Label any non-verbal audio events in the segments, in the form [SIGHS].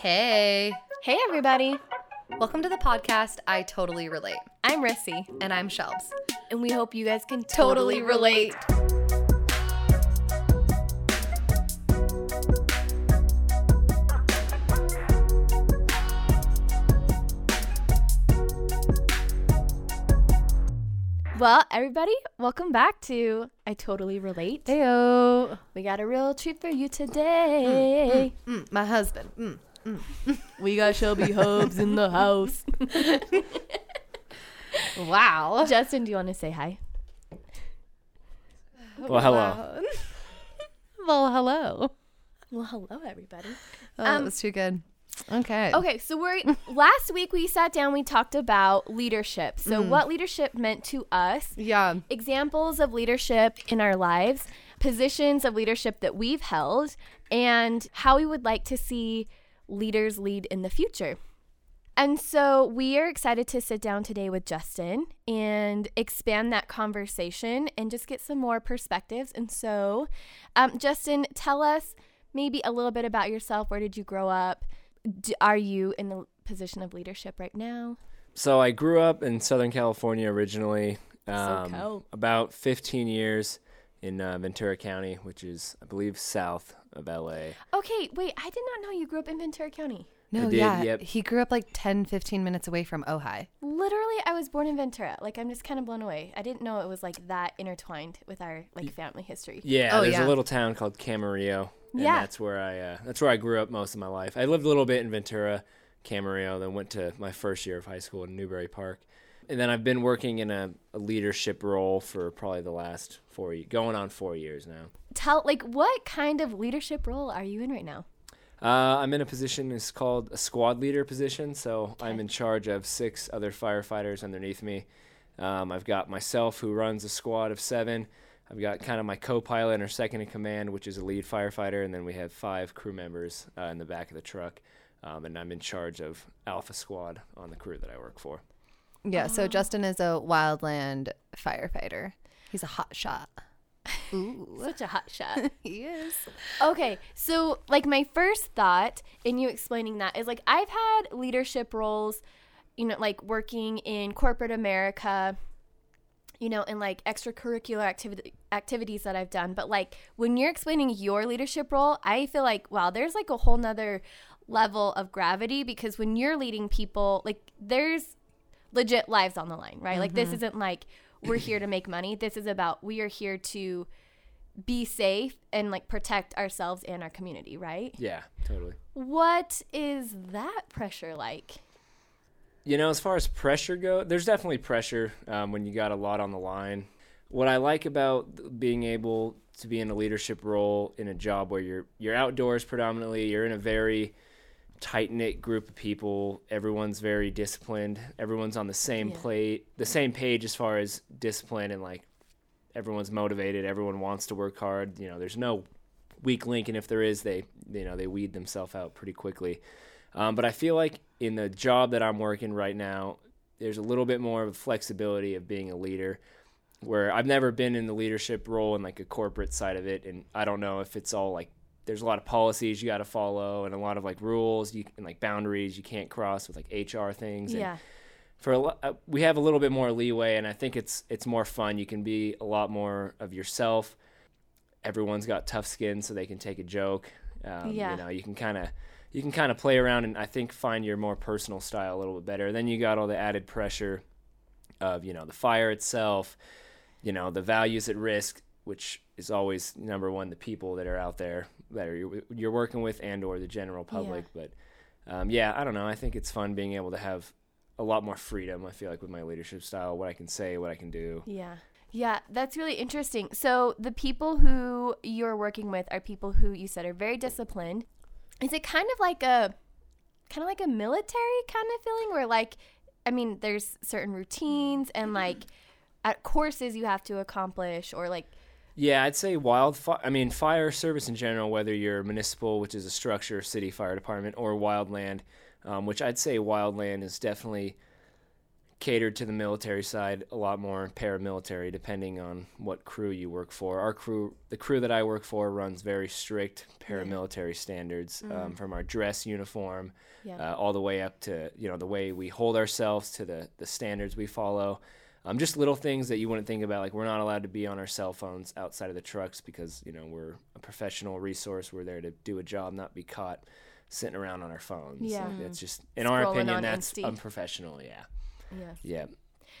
Hey. Hey, everybody. Welcome to the podcast I Totally Relate. I'm Rissy, And I'm Shelbs. and we hope you guys can Totally relate. Well, everybody, welcome back to I Totally Relate. Heyo. We got a real treat for you mm, mm, today. Mm, my husband. Mm. Mm. [LAUGHS] We got Shelby Hubs in the house. [LAUGHS] Wow. Justin, do you want to say hi? Well, hello. [LAUGHS] well, hello. Well, hello, everybody. Oh, Um, that was too good. Okay. Okay, so we're last week we sat down, we talked about leadership. So, what leadership meant to us, Yeah. examples of leadership in our lives, positions of leadership that we've held, and how we would like to see leaders lead in the future. And so we are excited to sit down today with Justin and expand that conversation and just get some more perspectives. And so, um, Justin, tell us maybe a little bit about yourself. Where did you grow up? D- are you in the position of leadership right now? So I grew up in Southern California originally. Um. About 15 years in uh, Ventura County, which is, I believe, south of LA. Okay, wait, I did not know you grew up in Ventura County. No, did, yeah. yep. He grew up like 10, 15 minutes away from Ojai. Literally, I was born in Ventura. Like, I'm just kind of blown away. I didn't know it was like that intertwined with our like family history. Yeah, Oh, there's yeah. a little town called Camarillo. And Yeah. that's where I uh, that's where I grew up most of my life. I lived a little bit in Ventura, Camarillo, then went to my first year of high school in Newbury Park. And then I've been working in a, a leadership role for probably the last four, ye- going on four years now. Tell like what kind of leadership role are you in right now? Uh, I'm in a position it's called a squad leader position. So I'm in charge of six other firefighters underneath me. Um, I've got myself who runs a squad of seven. I've got kind of my co-pilot or second in command, which is a lead firefighter, and then we have five crew members uh, in the back of the truck. Um, and I'm in charge of Alpha Squad on the crew that I work for. Yeah. So oh. Justin is a wildland firefighter. He's a hot shot. Ooh. Such a hot shot. [LAUGHS] he is. okay, so like my first thought in you explaining that is like I've had leadership roles, you know, like working in corporate America, you know, and like extracurricular activity activities that I've done. But like when you're explaining your leadership role, I feel like wow, there's like a whole nother level of gravity because when you're leading people, like there's legit lives on the line, right? Like this isn't like we're here to make money. This is about we are here to be safe and like protect ourselves and our community, right? Yeah, totally. What is that pressure like? You know, as far as pressure go, there's definitely pressure um, when you got a lot on the line. What I like about being able to be in a leadership role in a job where you're you're outdoors predominantly, you're in a very tight knit group of people. Everyone's very disciplined. Everyone's on the same Yeah. plate, the same page as far as discipline, and like everyone's motivated. Everyone wants to work hard. You know, there's no weak link, and if there is, they you know they weed themselves out pretty quickly. Um, but I feel like in the job that I'm working right now, there's a little bit more of flexibility of being a leader. Where I've never been in the leadership role in like a corporate side of it, and I don't know if it's all like there's a lot of policies you got to follow and a lot of like rules you and like boundaries you can't cross with like HR things. And Yeah. for a uh, we have a little bit more leeway, and I think it's it's more fun. You can be a lot more of yourself. Everyone's got tough skin, so they can take a joke. Um, Yeah. You know, you can kind of you can kind of play around and I think find your more personal style a little bit better. Then you got all the added pressure of you know the fire itself, you know the values at risk, which is always number one the people that are out there that are you're, you're working with and or the general public. But um, yeah, I don't know. I think it's fun being able to have a lot more freedom. I feel like with my leadership style, what I can say, what I can do. Yeah. Yeah, that's really interesting. So, the people who you're working with are people who you said are very disciplined. Is it kind of like a kind of like a military kind of feeling where like I mean, there's certain routines and like at courses you have to accomplish or like Yeah, I'd say wildfire. I mean, fire service in general, whether you're municipal, which is a structure, city fire department, or wildland, um, which I'd say wildland is definitely catered to the military side a lot more paramilitary depending on what crew you work for our crew the crew that i work for runs very strict paramilitary standards um, from our dress uniform Yeah. uh, all the way up to you know the way we hold ourselves to the the standards we follow um, just little things that you wouldn't think about like we're not allowed to be on our cell phones outside of the trucks because you know we're a professional resource we're there to do a job not be caught sitting around on our phones Yeah. Like, it's just in our opinion that's Insty. unprofessional yeah Yeah. yeah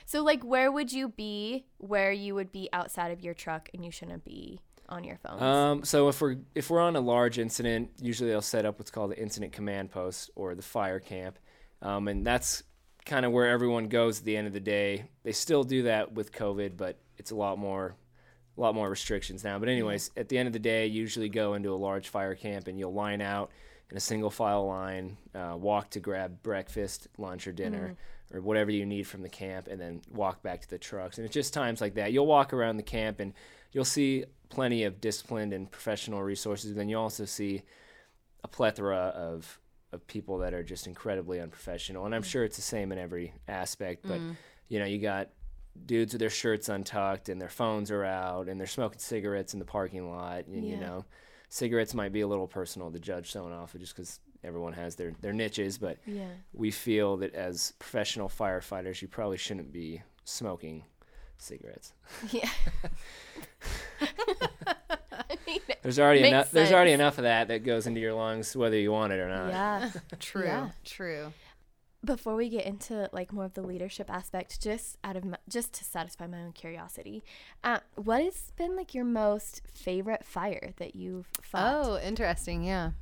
So like where would you be where you would be outside of your truck and you shouldn't be on your phones? Um, so if we're if we're on a large incident, usually they'll set up what's called the incident command post or the fire camp, um, and that's kind of where everyone goes at the end of the day. They still do that with COVID, but it's a lot more a lot more restrictions now. But anyways, at the end of the day, you usually go into a large fire camp and you'll line out in a single file line, uh, walk to grab breakfast, lunch, or dinner, or whatever you need from the camp, and then walk back to the trucks. And it's just times like that. You'll walk around the camp and you'll see plenty of disciplined and professional resources. Then you also see a plethora of of people that are just incredibly unprofessional. And I'm mm. sure it's the same in every aspect, but mm. you know, you got dudes with their shirts untucked and their phones are out and they're smoking cigarettes in the parking lot and you know cigarettes might be a little personal to judge someone off of just because everyone has their, their niches but yeah. we feel that as professional firefighters you probably shouldn't be smoking cigarettes Yeah. [LAUGHS] [LAUGHS] I mean, there's already Makes enough there's already enough of that that goes into your lungs whether you want it or not yeah. [LAUGHS] True. Yeah. True. Before we get into like more of the leadership aspect, just out of my, just to satisfy my own curiosity, uh, what has been like your most favorite fire that you've fought? Oh, interesting. Yeah.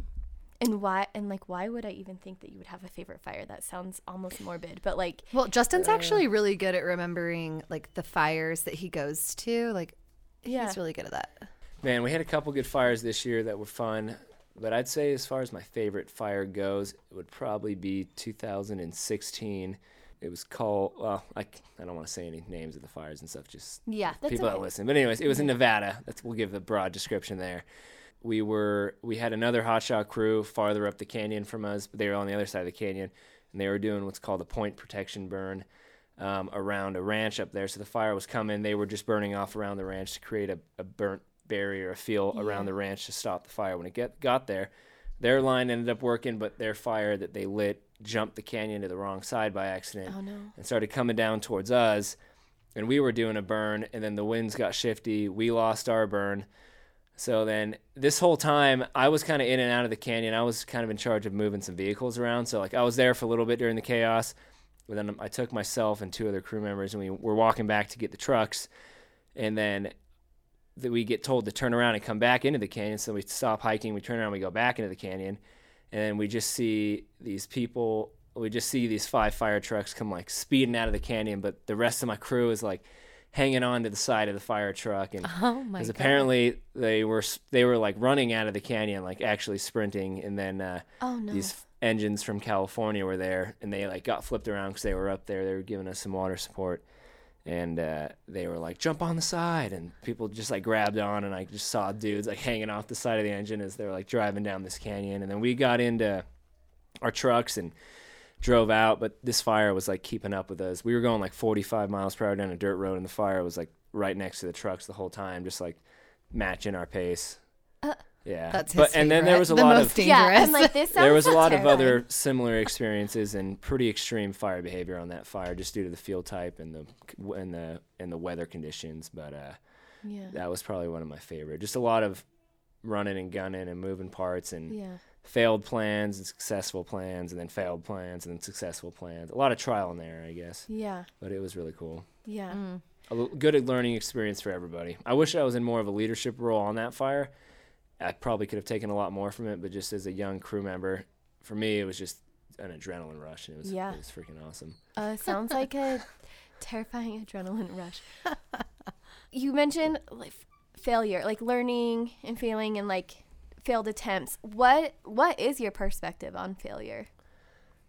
and why? And like, why would I even think that you would have a favorite fire? That sounds almost morbid, but like, Well, Justin's actually really good at remembering like the fires that he goes to. Like, Yeah. he's really good at that. Man, we had a couple good fires this year that were fun, but I'd say as far as my favorite fire goes, it would probably be 2016. It was called well, I, I don't want to say any names of the fires and stuff, just yeah, that's people okay. that listen. But anyways, it was in Nevada. That's we'll give the broad description there. We were we had another hotshot crew farther up the canyon from us, but they were on the other side of the canyon, and they were doing what's called a point protection burn um, around a ranch up there. So the fire was coming. They were just burning off around the ranch to create a, a burnt barrier, a field around the ranch to stop the fire. When it get got there, their line ended up working, but their fire that they lit jumped the canyon to the wrong side by accident Oh no. and started coming down towards us. And we were doing a burn, and then the winds got shifty. We lost our burn. So then this whole time, I was kind of in and out of the canyon. I was kind of in charge of moving some vehicles around. So like I was there for a little bit during the chaos. But then I took myself and two other crew members, and we were walking back to get the trucks. And then that we get told to turn around and come back into the canyon. So we stop hiking, we turn around, we go back into the canyon, and we just see these people. We just see these five fire trucks come like speeding out of the canyon, but the rest of my crew is like hanging on to the side of the fire truck, and Oh because god. apparently they were they were like running out of the canyon, like actually sprinting, and then uh, Oh no. these engines from California were there, and they like got flipped around because they were up there. They were giving us some water support, and uh, they were like, "Jump on the side!" And people just like grabbed on, and I just saw dudes like hanging off the side of the engine as they were like driving down this canyon. And then we got into our trucks and drove out, but this fire was like keeping up with us. We were going like 45 miles per hour down a dirt road, and the fire was like right next to the trucks the whole time, just like matching our pace. Uh, yeah, That's his but and then there was a The lot most of dangerous. yeah, and like this sounds there was a so lot of other similar experiences and pretty extreme fire behavior on that fire just due to the field type and the and the and the weather conditions but uh Yeah. that was probably one of my favorite just a lot of running and gunning and moving parts and Yeah. failed plans and successful plans and then failed plans and then successful plans a lot of trial and error i guess Yeah. but it was really cool Yeah. Mm. a l- good learning experience for everybody i wish i was in more of a leadership role on that fire i probably could have taken a lot more from it but just as a young crew member for me it was just an adrenaline rush and it was, Yeah. it was freaking awesome Uh, sounds like a [LAUGHS] terrifying adrenaline rush. [LAUGHS] you mentioned like failure, like learning and failing, and like failed attempts. What What is your perspective on failure?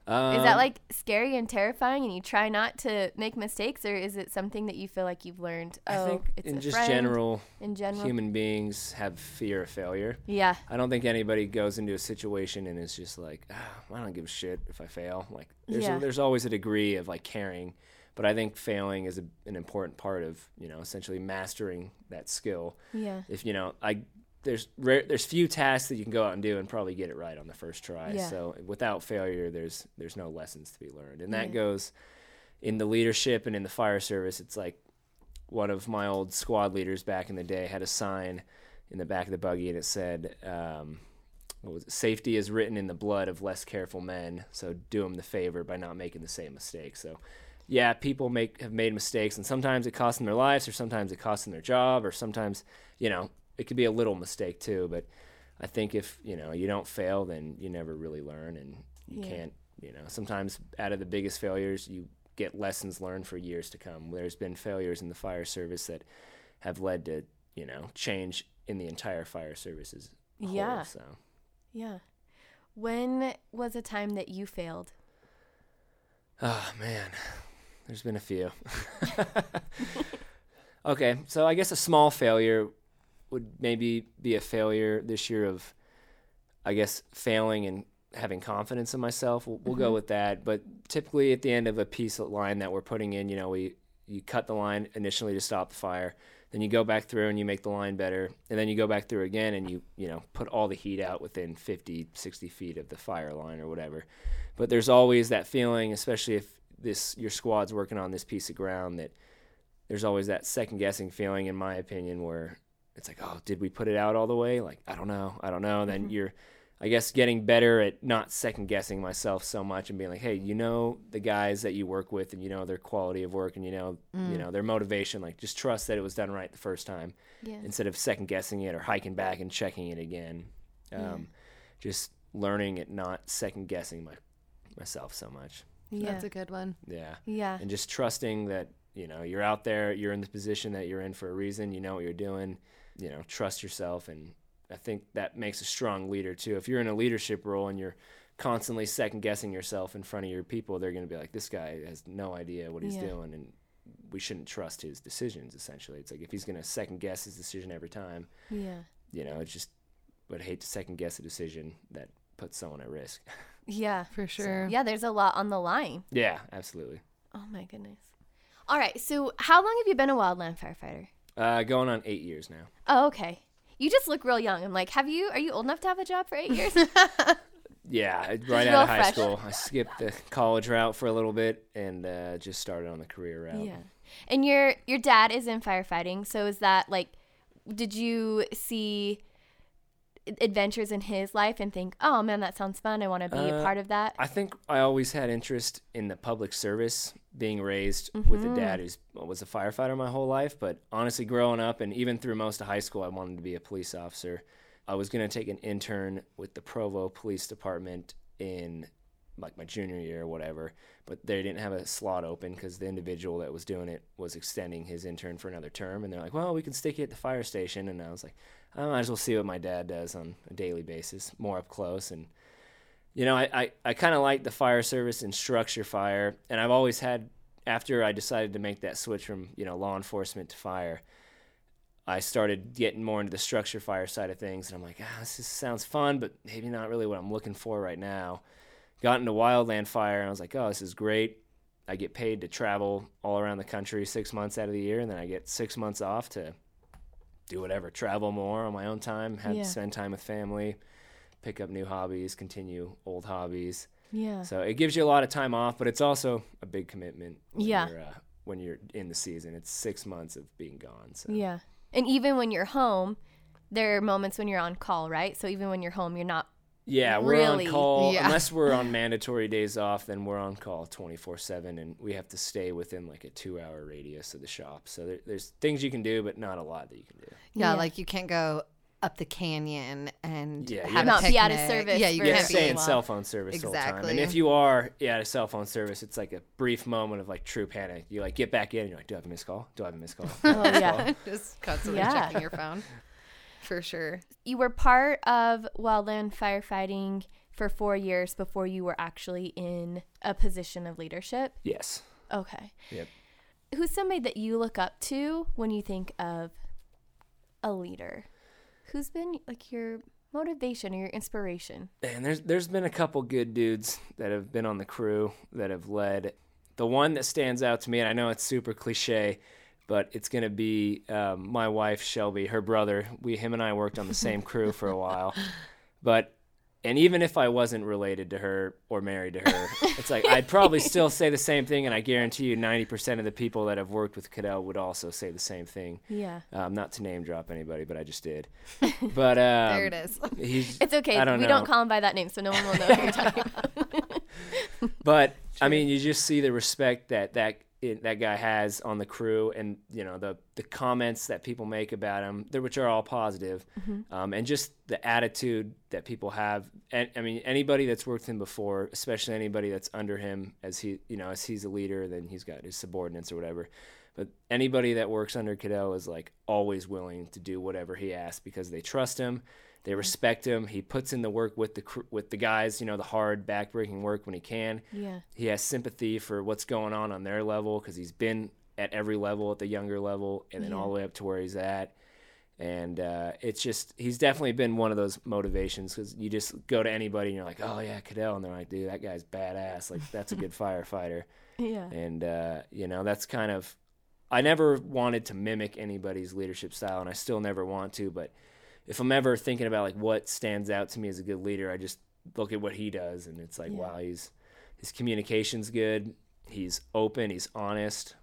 Is that Um, like scary and terrifying, and you try not to make mistakes, or is it something that you feel like you've learned? Oh, i think it's in a just friend, general in general, human beings have fear of failure yeah, i don't think anybody goes into a situation and is just like ah, i don't give a shit if i fail like there's, Yeah. a, there's always a degree of like caring But I think failing is a, an important part of you know essentially mastering that skill. Yeah. If you know, I there's rare, there's few tasks that you can go out and do and probably get it right on the first try. Yeah. So without failure, there's there's no lessons to be learned, and that Yeah. goes in the leadership and in the fire service. It's like one of my old squad leaders back in the day had a sign in the back of the buggy, and it said. Um, what was it? Safety is written in the blood of less careful men, so do them the favor by not making the same mistake. So, yeah, people make have made mistakes, and sometimes it costs them their lives, or sometimes it costs them their job, or sometimes, you know, it could be a little mistake too. But I think if you know you don't fail, then you never really learn, and you Yeah. can't. You know, sometimes out of the biggest failures, you get lessons learned for years to come. There's been failures in the fire service that have led to you know change in the entire fire services. whole, Yeah. So. Yeah. When was a time that you failed? Oh man, there's been a few. [LAUGHS] okay, so I guess a small failure would maybe be a failure this year of, I guess, failing and having confidence in myself. We'll, we'll go mm-hmm. with that. But typically, at the end of a piece of line that we're putting in, you know, we you cut the line initially to stop the fire. Then you go back through and you make the line better. And then you go back through again and you, you know, put all the heat out within 50, 60 feet of the fire line or whatever. But there's always that feeling, especially if this your squad's working on this piece of ground, that there's always that second guessing feeling, in my opinion, where it's like, oh, did we put it out all the way? Like, I don't know, I don't know. And then you're, I guess, getting better at not second guessing myself so much and being like, hey, you know the guys that you work with, and you know their quality of work, and you know, you know their motivation. Like, just trust that it was done right the first time Yeah. instead of second guessing it or hiking back and checking it again. Um, Just learning at not second guessing my myself so much. Yeah. That's a good one. Yeah. yeah. And just trusting that, you know, you're out there, you're in the position that you're in for a reason, you know what you're doing, you know, trust yourself and I think that makes a strong leader too. If you're in a leadership role and you're constantly second guessing yourself in front of your people, they're going to be like this guy has no idea what he's Yeah. doing and we shouldn't trust his decisions essentially. It's like if he's going to second guess his decision every time, Yeah. you know, it's just would hate to second guess a decision that puts someone at risk. [LAUGHS] Yeah. For sure. Yeah, there's a lot on the line. yeah, absolutely. Oh my goodness. All right. So, how long have you been a wildland firefighter? Uh, going on eight years now. Oh, okay. You just look real young. I'm like, have you? Are you old enough to have a job for eight years? [LAUGHS] Yeah, right out of high fresh. school. I skipped the college route for a little bit and uh, just started on the career route. yeah. And your your dad is in firefighting. So is that like? Did you see adventures in his life and think, oh man, that sounds fun. I want to be a Uh, part of that. I think I always had interest in the public service, being raised with Mm-hmm. a dad who was a firefighter my whole life. But honestly, growing up and even through most of high school, I wanted to be a police officer. I was going to take an intern with the Provo Police Department in like my junior year or whatever, but they didn't have a slot open because the individual that was doing it was extending his intern for another term. And they're like, well, we can stick you at the fire station. And I was like, I might as well see what my dad does on a daily basis, more up close. And you know, I, I, I kind of like the fire service and structure fire. And I've always had, after I decided to make that switch from, you know, law enforcement to fire, I started getting more into the structure fire side of things. And I'm like, ah, this sounds fun, but maybe not really what I'm looking for right now. Got into wildland fire and I was like, oh, this is great. I get paid to travel all around the country six months out of the year. And then I get six months off to do whatever, travel more on my own time, have Yeah. spend time with family, pick up new hobbies, continue old hobbies. yeah. So it gives you a lot of time off, but it's also a big commitment. When Yeah. You're, uh, when you're in the season, it's six months of being gone. So Yeah. And even when you're home, there are moments when you're on call, right? So even when you're home, you're not. Yeah, we're Really? on call Yeah. unless we're on [LAUGHS] mandatory days off. Then we're on call 24 seven, and we have to stay within like a two hour radius of the shop. So there, there's things you can do, but not a lot that you can do. Yeah, Yeah. like you can't go up the canyon and Yeah, have Not a be out of service Yeah, you for You Yeah, have can't stay in cell phone service all the time. And if you are yeah, out of cell phone service, it's like a brief moment of like true panic. You like get back in and you're like, Do I have a missed call? Do I have a missed call? [LAUGHS] Oh, yeah. [LAUGHS] just constantly Yeah. checking your phone. For sure. You were part of wildland firefighting for four years before you were actually in a position of leadership. yes. Okay. Yep. Who's somebody that you look up to when you think of a leader? Who's been like your motivation or your inspiration? And there's there's been a couple good dudes that have been on the crew that have led the one that stands out to me, and I know it's super cliche, but it's gonna be um, my wife Shelby, her brother. We, him and I worked on the same crew for a while, but and even if I wasn't related to her or married to her, it's like I'd probably still say the same thing, and I guarantee you, ninety percent of the people that have worked with Cadell would also say the same thing. Yeah. Um, not to name drop anybody, but I just did. [LAUGHS] But um, there it is. It's okay. I don't we know. don't call him by that name, so no one will know who you're talking [LAUGHS] about. But I mean, you just see the respect that that it, that guy has on the crew, and you know the the comments that people make about him, which are all positive, um, and just the attitude that people have. And I mean, anybody that's worked with him before, especially anybody that's under him, as he you know as he's a leader, then he's got his subordinates or whatever. But anybody that works under Cadell is like always willing to do whatever he asks because they trust him, they respect him. He puts in the work with the with the guys, you know, the hard backbreaking work when he can. Yeah. He has sympathy for what's going on on their level because he's been at every level at the younger level and then all the way up to where he's at. And uh, it's just he's definitely been one of those motivations because you just go to anybody and you're like, oh yeah, Cadell, and they're like, dude, that guy's badass. Like that's a good [LAUGHS] firefighter Yeah. and uh, you know that's kind of i never wanted to mimic anybody's leadership style and i still never want to but if i'm ever thinking about like what stands out to me as a good leader i just look at what he does and it's like Yeah. wow he's his communication's good he's open he's honest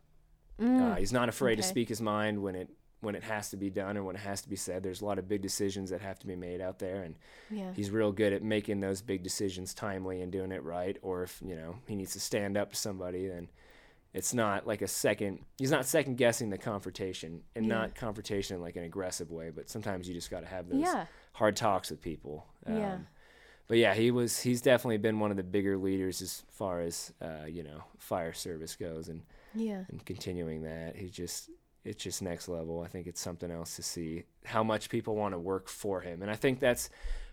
Mm. uh, he's not afraid to speak his mind when it when it has to be done or when it has to be said there's a lot of big decisions that have to be made out there and Yeah. he's real good at making those big decisions timely and doing it right. Or if you know he needs to stand up to somebody, then it's not like a second. He's not second guessing the confrontation, and Yeah. not confrontation in like an aggressive way. But sometimes you just got to have those Yeah. hard talks with people. Yeah. Um, But yeah, he was. He's definitely been one of the bigger leaders as far as uh, you know fire service goes, and Yeah. and continuing that. He just it's just next level. I think it's something else to see how much people want to work for him, and I think that's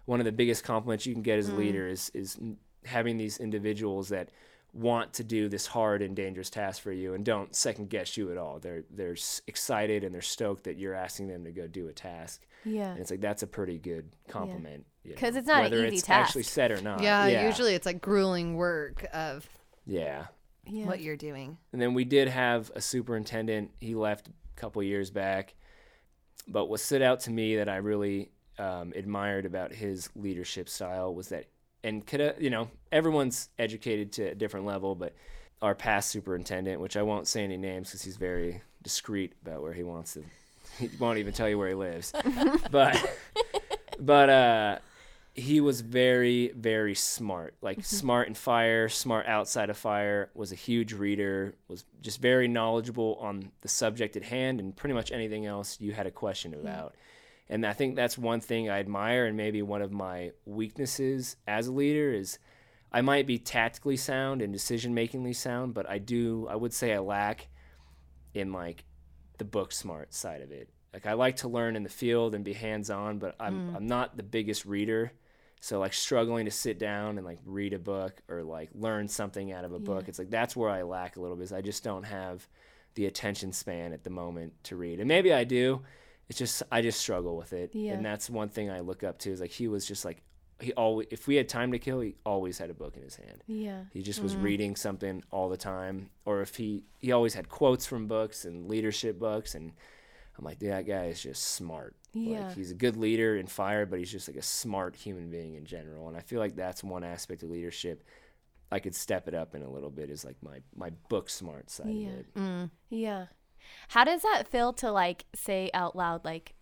one of the biggest compliments you can get as a leader is is having these individuals that want to do this hard and dangerous task for you and don't second guess you at all. They're they're excited and they're stoked that you're asking them to go do a task, Yeah. and it's like that's a pretty good compliment. you 'Cause know, it's not an whether easy it's actually task. said or not. yeah, yeah, usually it's like grueling work of yeah. Yeah. what you're doing. And then we did have a superintendent. He left a couple years back. But what stood out to me that I really um, admired about his leadership style was that, and could uh, you know, everyone's educated to a different level, but our past superintendent, which I won't say any names because he's very discreet about where he wants to, [LAUGHS] he won't even tell you where he lives. [LAUGHS] but, but, uh, he was very very smart like mm-hmm. smart in fire smart outside of fire was a huge reader was just very knowledgeable on the subject at hand and pretty much anything else you had a question mm. about and i think that's one thing i admire and maybe one of my weaknesses as a leader is i might be tactically sound and decision makingly sound but i do i would say i lack in like the book smart side of it. Like I like to learn in the field and be hands on, but I'm mm. I'm not the biggest reader. So like struggling to sit down and like read a book or like learn something out of a book, it's like that's where I lack a little bit. Is I just don't have the attention span at the moment to read. And maybe I do. It's just I just struggle with it. Yeah. And that's one thing I look up to is like he was just like he always if we had time to kill, he always had a book in his hand. Yeah. He just was reading something all the time, or if he he always had quotes from books and leadership books, and I'm like, that guy is just smart. Yeah. Like he's a good leader in fire, but he's just like a smart human being in general, and I feel like that's one aspect of leadership. I could step it up in a little bit is like my my book smart side Yeah. of it. Mm. Yeah. How does that feel to like say out loud like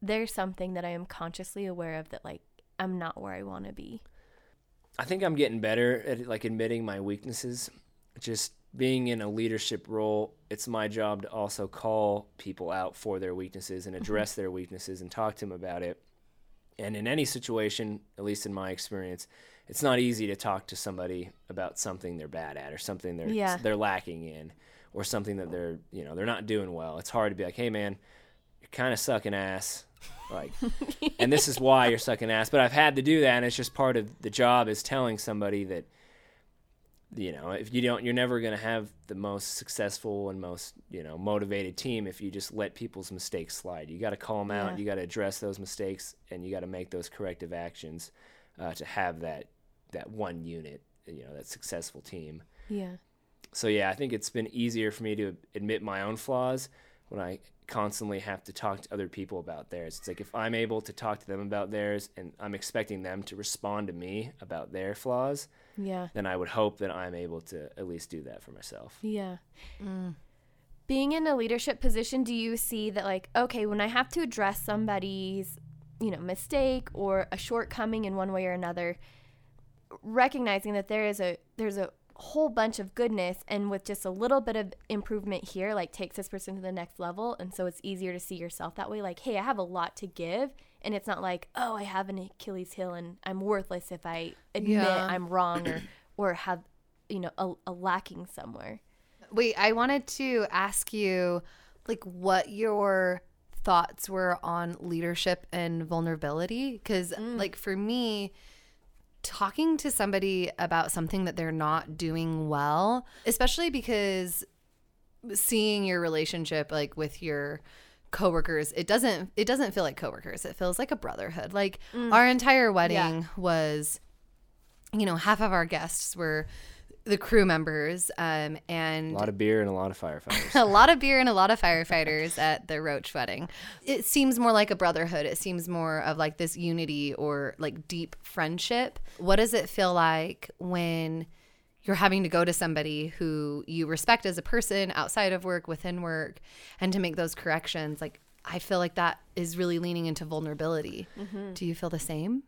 there's something that I am consciously aware of that like I'm not where I want to be. I think I'm getting better at like admitting my weaknesses. Just being in a leadership role, it's my job to also call people out for their weaknesses and mm-hmm. address their weaknesses and talk to them about it. And in any situation, at least in my experience, it's not easy to talk to somebody about something they're bad at or something they're Yeah. they're lacking in or something that they're, you know, they're not doing well. It's hard to be like, "Hey man, you're kind of sucking ass." Like [LAUGHS] and this is why you're sucking ass. But I've had to do that, and it's just part of the job is telling somebody that, you know, if you don't, you're never going to have the most successful and most, you know, motivated team if you just let people's mistakes slide. You got to call them out. Yeah. You got to address those mistakes, and you got to make those corrective actions uh, to have that that one unit, you know, that successful team. Yeah. So yeah, I think it's been easier for me to admit my own flaws when I constantly have to talk to other people about theirs. It's like if I'm able to talk to them about theirs and I'm expecting them to respond to me about their flaws, Yeah. then I would hope that I'm able to at least do that for myself. Yeah. Mm. Being in a leadership position, do you see that like, okay, when I have to address somebody's, you know, mistake or a shortcoming in one way or another, recognizing that there is a there's a whole bunch of goodness and with just a little bit of improvement here like takes this person to the next level and so it's easier to see yourself that way. Like hey i have a lot to give and it's not like oh i have an achilles heel and i'm worthless if i admit Yeah. i'm wrong or [CLEARS THROAT] or have you know a, a lacking somewhere. Wait, I wanted to ask you like what your thoughts were on leadership and vulnerability because mm. like for me talking to somebody about something that they're not doing well, especially because seeing your relationship like with your coworkers it doesn't it doesn't feel like coworkers. It feels like a brotherhood. Like mm. our entire wedding was you know half of our guests were the crew members um and A lot of beer and a lot of firefighters. [LAUGHS] a lot of beer and a lot of firefighters [LAUGHS] at the Roach wedding. It seems more like a brotherhood. It seems more of like this unity or like deep friendship. What does it feel like when you're having to go to somebody who you respect as a person outside of work, within work, and to make those corrections? Like, I feel like that is really leaning into vulnerability. Do you feel the same?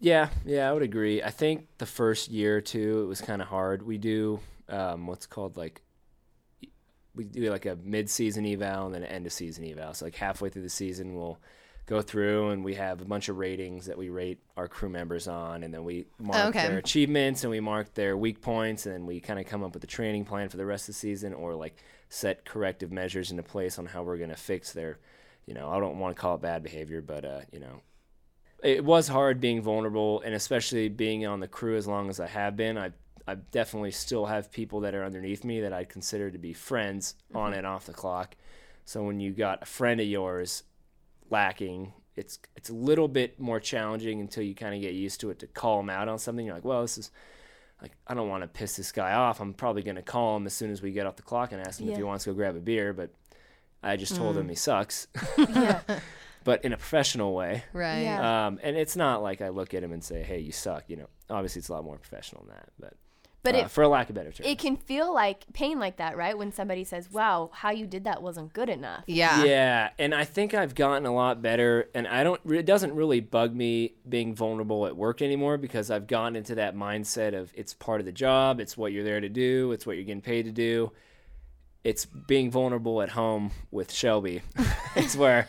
Yeah, yeah, I would agree. I think the first year or two, it was kind of hard. We do um, what's called like we do like a mid-season eval and then an end-of-season eval. So like halfway through the season, we'll go through and we have a bunch of ratings that we rate our crew members on, and then we mark Okay. their achievements and we mark their weak points, and then we kind of come up with a training plan for the rest of the season, or like set corrective measures into place on how we're going to fix their, you know, I don't want to call it bad behavior, but uh, you know, it was hard being vulnerable and especially being on the crew as long as I have been. I I definitely still have people that are underneath me that I consider to be friends on mm-hmm. and off the clock. So when you got a friend of yours lacking, it's it's a little bit more challenging until you kind of get used to it to call them out on something. You're like, well, this is like I don't want to piss this guy off. I'm probably going to call him as soon as we get off the clock and ask him if he wants to go grab a beer, but I just told him mm. he sucks, yeah [LAUGHS] but in a professional way. Right. Yeah. Um, and it's not like I look at him and say, "Hey, you suck." You know, obviously it's a lot more professional than that. But, But uh, it- for a lack of better term, it can feel like pain like that right when somebody says wow how you did that wasn't good enough Yeah. yeah. And I think I've gotten a lot better. And I don't. It doesn't really bug me being vulnerable at work anymore because I've gotten into that mindset of it's part of the job. It's what you're there to do. It's what you're getting paid to do. It's being vulnerable at home with Shelby. [LAUGHS] it's where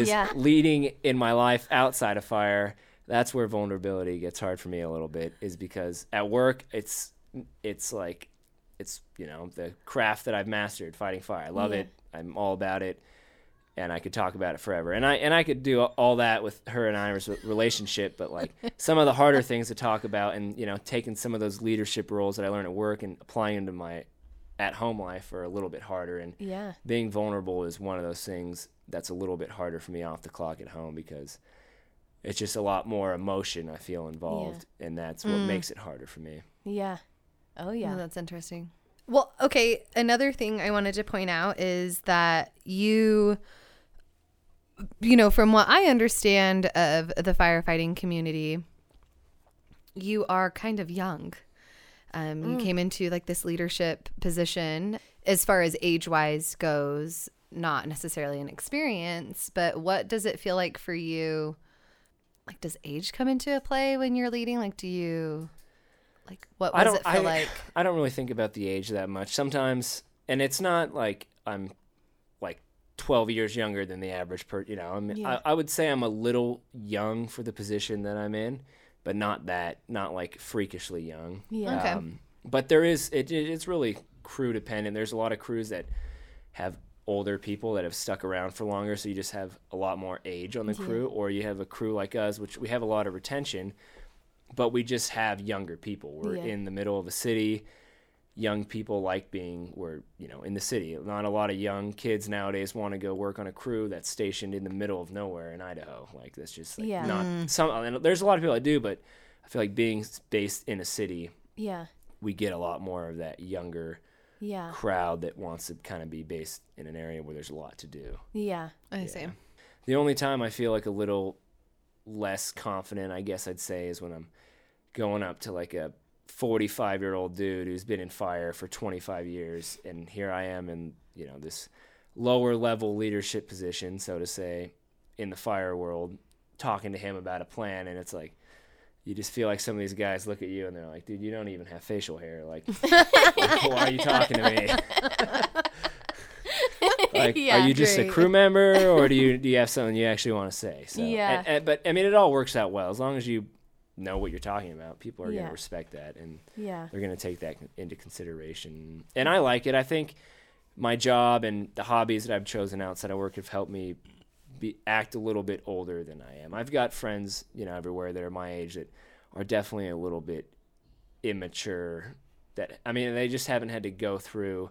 is Yeah. leading in my life outside of fire. That's where vulnerability gets hard for me a little bit. Is because at work it's it's like it's you know the craft that I've mastered, fighting fire. I love Yeah. it. I'm all about it, and I could talk about it forever. And I and I could do all that with her and I's relationship. But like [LAUGHS] some of the harder things to talk about, and you know, taking some of those leadership roles that I learned at work and applying them to my at home life are a little bit harder. And yeah being vulnerable is one of those things that's a little bit harder for me off the clock at home because it's just a lot more emotion I feel involved, and that's what mm. makes it harder for me. yeah oh Oh, yeah that's interesting. Well, okay. Another thing I wanted to point out is that you, you know, from what I understand of the firefighting community, you are kind of young. Um, you came into like this leadership position as far as age wise goes, not necessarily an experience, but what does it feel like for you? Like, does age come into a play when you're leading? Like, do you, like, what I don't. it feel I, like? [SIGHS] I don't really think about the age that much. Sometimes, and it's not like I'm like 12 years younger than the average person. You know, Yeah. I, I would say I'm a little young for the position that I'm in, but not that, not like freakishly young. Yeah. Okay. Um, but there is, it, it, it's really crew dependent. There's a lot of crews that have older people that have stuck around for longer, so you just have a lot more age on the crew, or you have a crew like us, which we have a lot of retention, but we just have younger people. We're Yeah. in the middle of a city. Young people like being we're you know in the city. Not a lot of young kids nowadays want to go work on a crew that's stationed in the middle of nowhere in Idaho. Like that's just like Yeah. not mm. some. And there's a lot of people that do, but I feel like being based in a city, yeah we get a lot more of that younger Yeah. crowd that wants to kind of be based in an area where there's a lot to do. Yeah. I see. The only time I feel like a little less confident, I guess I'd say, is when I'm going up to like a 45 year old dude who's been in fire for 25 years, and here I am in you know this lower level leadership position, so to say, in the fire world, talking to him about a plan, and it's like. You just feel like some of these guys look at you and they're like, "Dude, you don't even have facial hair. Like, [LAUGHS] why are you talking to me?" [LAUGHS] like Yeah, are you just a crew member or do you do you have something you actually want to say so Yeah. and- and- but i mean it all works out well as long as you know what you're talking about. People are going to respect that and Yeah. they're going to take that into consideration. And i like it. I think my job and the hobbies that i've chosen outside of work have helped me be act a little bit older than i am. I've got friends you know everywhere that are my age that are definitely a little bit immature that i mean they just haven't had to go through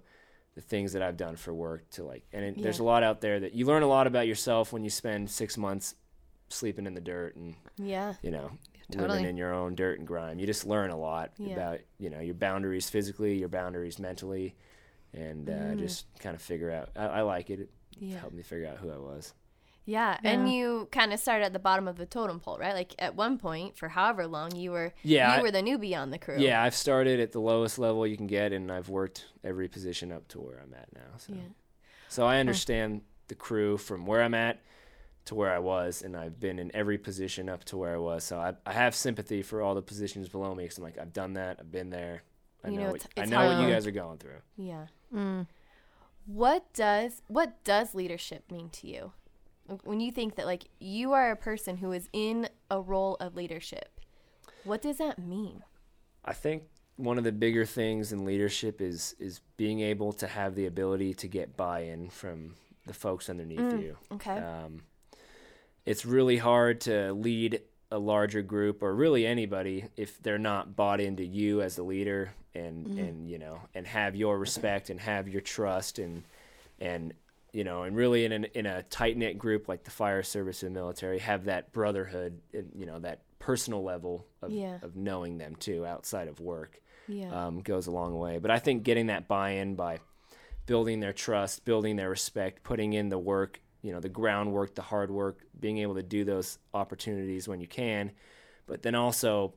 the things that I've done for work to like, and it, there's a lot out there that you learn a lot about yourself when you spend six months sleeping in the dirt and Yeah. you know totally. living in your own dirt and grime. You just learn a lot Yeah. about you know your boundaries physically, your boundaries mentally, and uh, Mm. just kind of figure out. I, I like it. It Yeah. helped me figure out who I was. Yeah. And you kind of started at the bottom of the totem pole, right? Like at one point, for however long, you were Yeah, you I- were the newbie on the crew. Yeah, I've started at the lowest level you can get, and I've worked every position up to where I'm at now. So, Yeah. so I understand the crew from where I'm at to where I was, and I've been in every position up to where I was. So I, I have sympathy for all the positions below me because I'm like, I've done that, I've been there. I You know, know, what, I it's know what you guys are going through. Yeah. Mm. What does what does leadership mean to you? When you think that like you are a person who is in a role of leadership, what does that mean? I think one of the bigger things in leadership is is being able to have the ability to get buy-in from the folks underneath Mm, you. Okay. Um, it's really hard to lead a larger group or really anybody if they're not bought into you as a leader and Mm. and you know and have your respect and have your trust and and you know and really in an, in a tight knit group like the fire service and military have that brotherhood and you know that personal level of, Yeah. of knowing them too outside of work yeah. um, goes a long way. But I think getting that buy-in by building their trust, building their respect, putting in the work, you know, the groundwork, the hard work, being able to do those opportunities when you can, but then also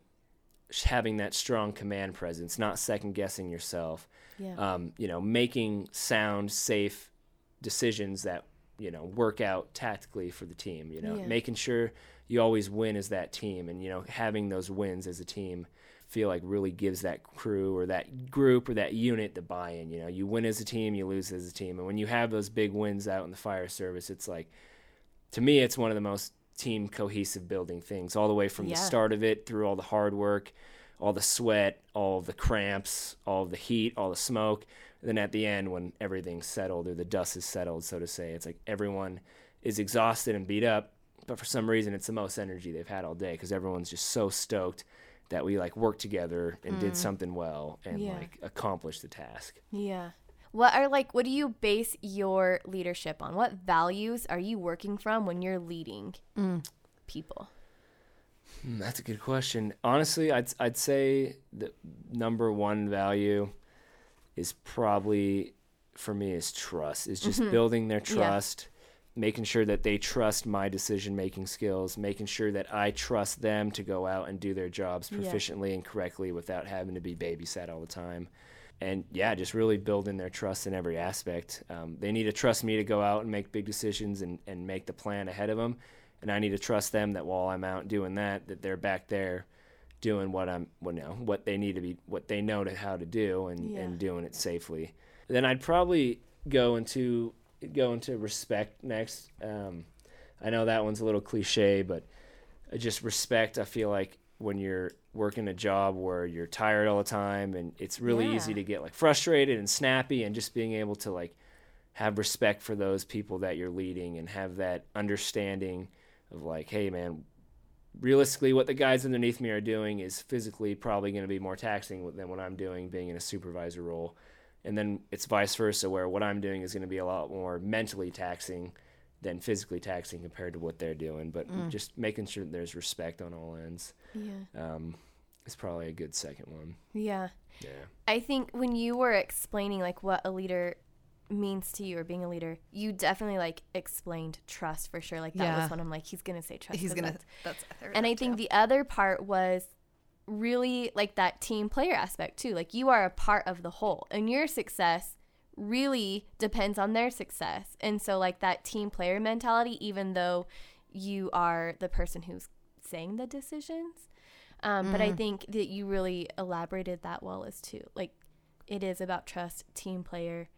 having that strong command presence, not second guessing yourself, yeah. um, you know, making sound, safe decisions that you know work out tactically for the team. You know, Yeah. making sure you always win as that team, and you know, having those wins as a team feel like really gives that crew or that group or that unit the buy-in. You know, you win as a team, you lose as a team, and when you have those big wins out in the fire service, it's like to me, it's one of the most team cohesive building things, all the way from Yeah. the start of it through all the hard work, all the sweat, all the cramps, all the heat, all the smoke. And then at the end, when everything's settled or the dust is settled, so to say, it's like everyone is exhausted and beat up, but for some reason, it's the most energy they've had all day because everyone's just so stoked that we like worked together and did something well and Yeah. like accomplished the task. Yeah. What are like what do you base your leadership on? What values are you working from when you're leading people? Hmm, That's a good question. Honestly, I'd I'd say the number one value is probably for me is trust. Is just building their Mm-hmm. Yeah. Making sure that they trust my decision making skills, making sure that I trust them to go out and do their jobs Yeah. proficiently and correctly without having to be babysat all the time. And yeah, just really building their trust in every aspect. Um, they need to trust me to go out and make big decisions and, and make the plan ahead of them and I need to trust them that while I'm out doing that, that they're back there doing what I'm, what know, what they need to be, what they know to how to do, and Yeah. and doing it safely. Then I'd probably go into go into respect next. Um, I know that one's a little cliche, but just respect. I feel like when you're working a job where you're tired all the time, and it's really easy to get like frustrated and snappy, and just being able to like have respect for those people that you're leading and have that understanding of like, hey man, realistically what the guys underneath me are doing is physically probably going to be more taxing than what I'm doing being in a supervisor role. And then it's vice versa where what I'm doing is going to be a lot more mentally taxing than physically taxing compared to what they're doing, but just making sure that there's respect on all ends. Yeah. Um, is probably a good second one. Yeah. Yeah. I think when you were explaining like what a leader means to you or being a leader, you definitely like explained trust for sure. Like that Yeah. was one I'm like, he's gonna say trust. He's 'cause gonna. that's- That's. I And that I think too. the other part was really like that team player aspect too. Like you are a part of the whole, and your success really depends on their success. And so, like that team player mentality, even though you are the person who's saying the decisions. Um, But I think that you really elaborated that well as too. Like it is about trust, team player.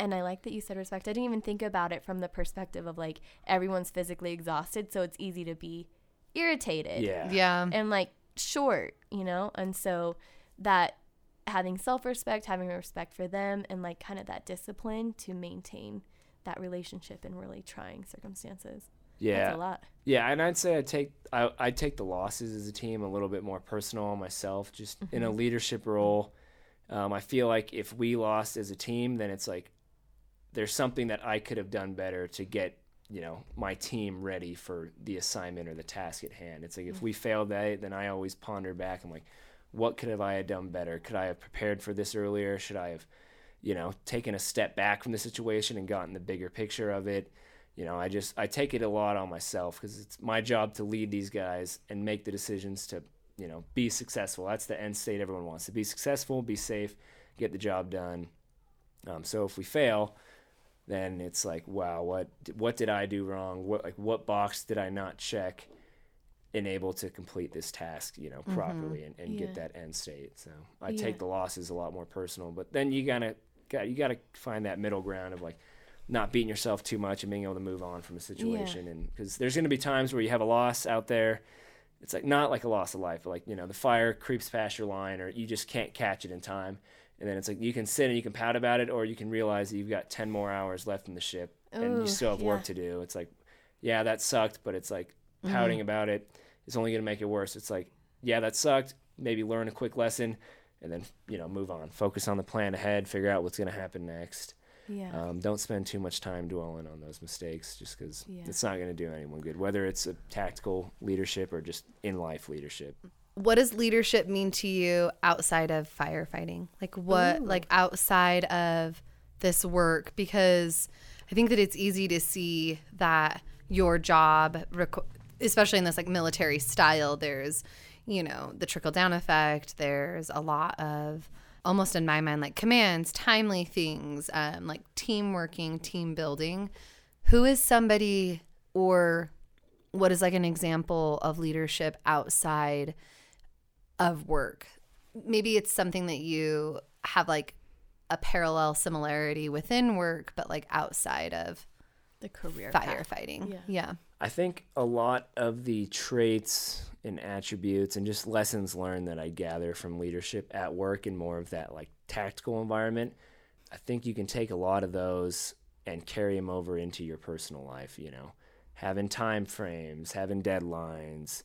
And I like that you said respect. I didn't even think about it from the perspective of like everyone's physically exhausted, so it's easy to be irritated Yeah. yeah. and like short, you know? And so that having self respect, having respect for them, and like kind of that discipline to maintain that relationship in really trying circumstances. Yeah. That's a lot. Yeah, and I'd say I take I I take the losses as a team a little bit more personal on myself. Just in a leadership role, um, I feel like if we lost as a team, then it's like there's something that I could have done better to get you know my team ready for the assignment or the task at hand. It's like if we failed that, then I always ponder back. I'm like, what could have I have done better? Could I have prepared for this earlier? Should I have you know taken a step back from the situation and gotten the bigger picture of it? you know, I just I take it a lot on myself because it's my job to lead these guys and make the decisions to you know be successful. That's the end state everyone wants to be successful, be safe, get the job done. Um, so if we fail, then it's like, wow, what what did I do wrong? What like what box did I not check? And able to complete this task, you know, mm-hmm. properly and, and Yeah. get that end state. So I Yeah. take the losses a lot more personal. But then you gotta got you gotta find that middle ground of like not beating yourself too much and being able to move on from a situation and because there's going to be times where you have a loss out there it's like not like a loss of life but like you know the fire creeps past your line or you just can't catch it in time and then it's like you can sit and you can pout about it or you can realize that you've got 10 more hours left in the ship and Ooh, you still have yeah. work to do it's like yeah that sucked but it's like pouting about it is only going to make it worse it's like yeah that sucked maybe learn a quick lesson and then you know move on focus on the plan ahead figure out what's going to happen next Yeah. um, don't spend too much time dwelling on those mistakes just because Yeah. it's not going to do anyone good, whether it's a tactical leadership or just in life leadership. What does leadership mean to you outside of firefighting? Like what Ooh. like outside of this work because I think that it's easy to see that your job especially in this like military style there's you know the trickle down effect there's a lot of almost in my mind like commands timely things um, like team working team building who is somebody or what is like an example of leadership outside of work maybe it's something that you have like a parallel similarity within work but like outside of the career path. firefighting Yeah. yeah I think a lot of the traits and attributes and just lessons learned that I gather from leadership at work and more of that like tactical environment, I think you can take a lot of those and carry them over into your personal life, you know, having time frames, having deadlines,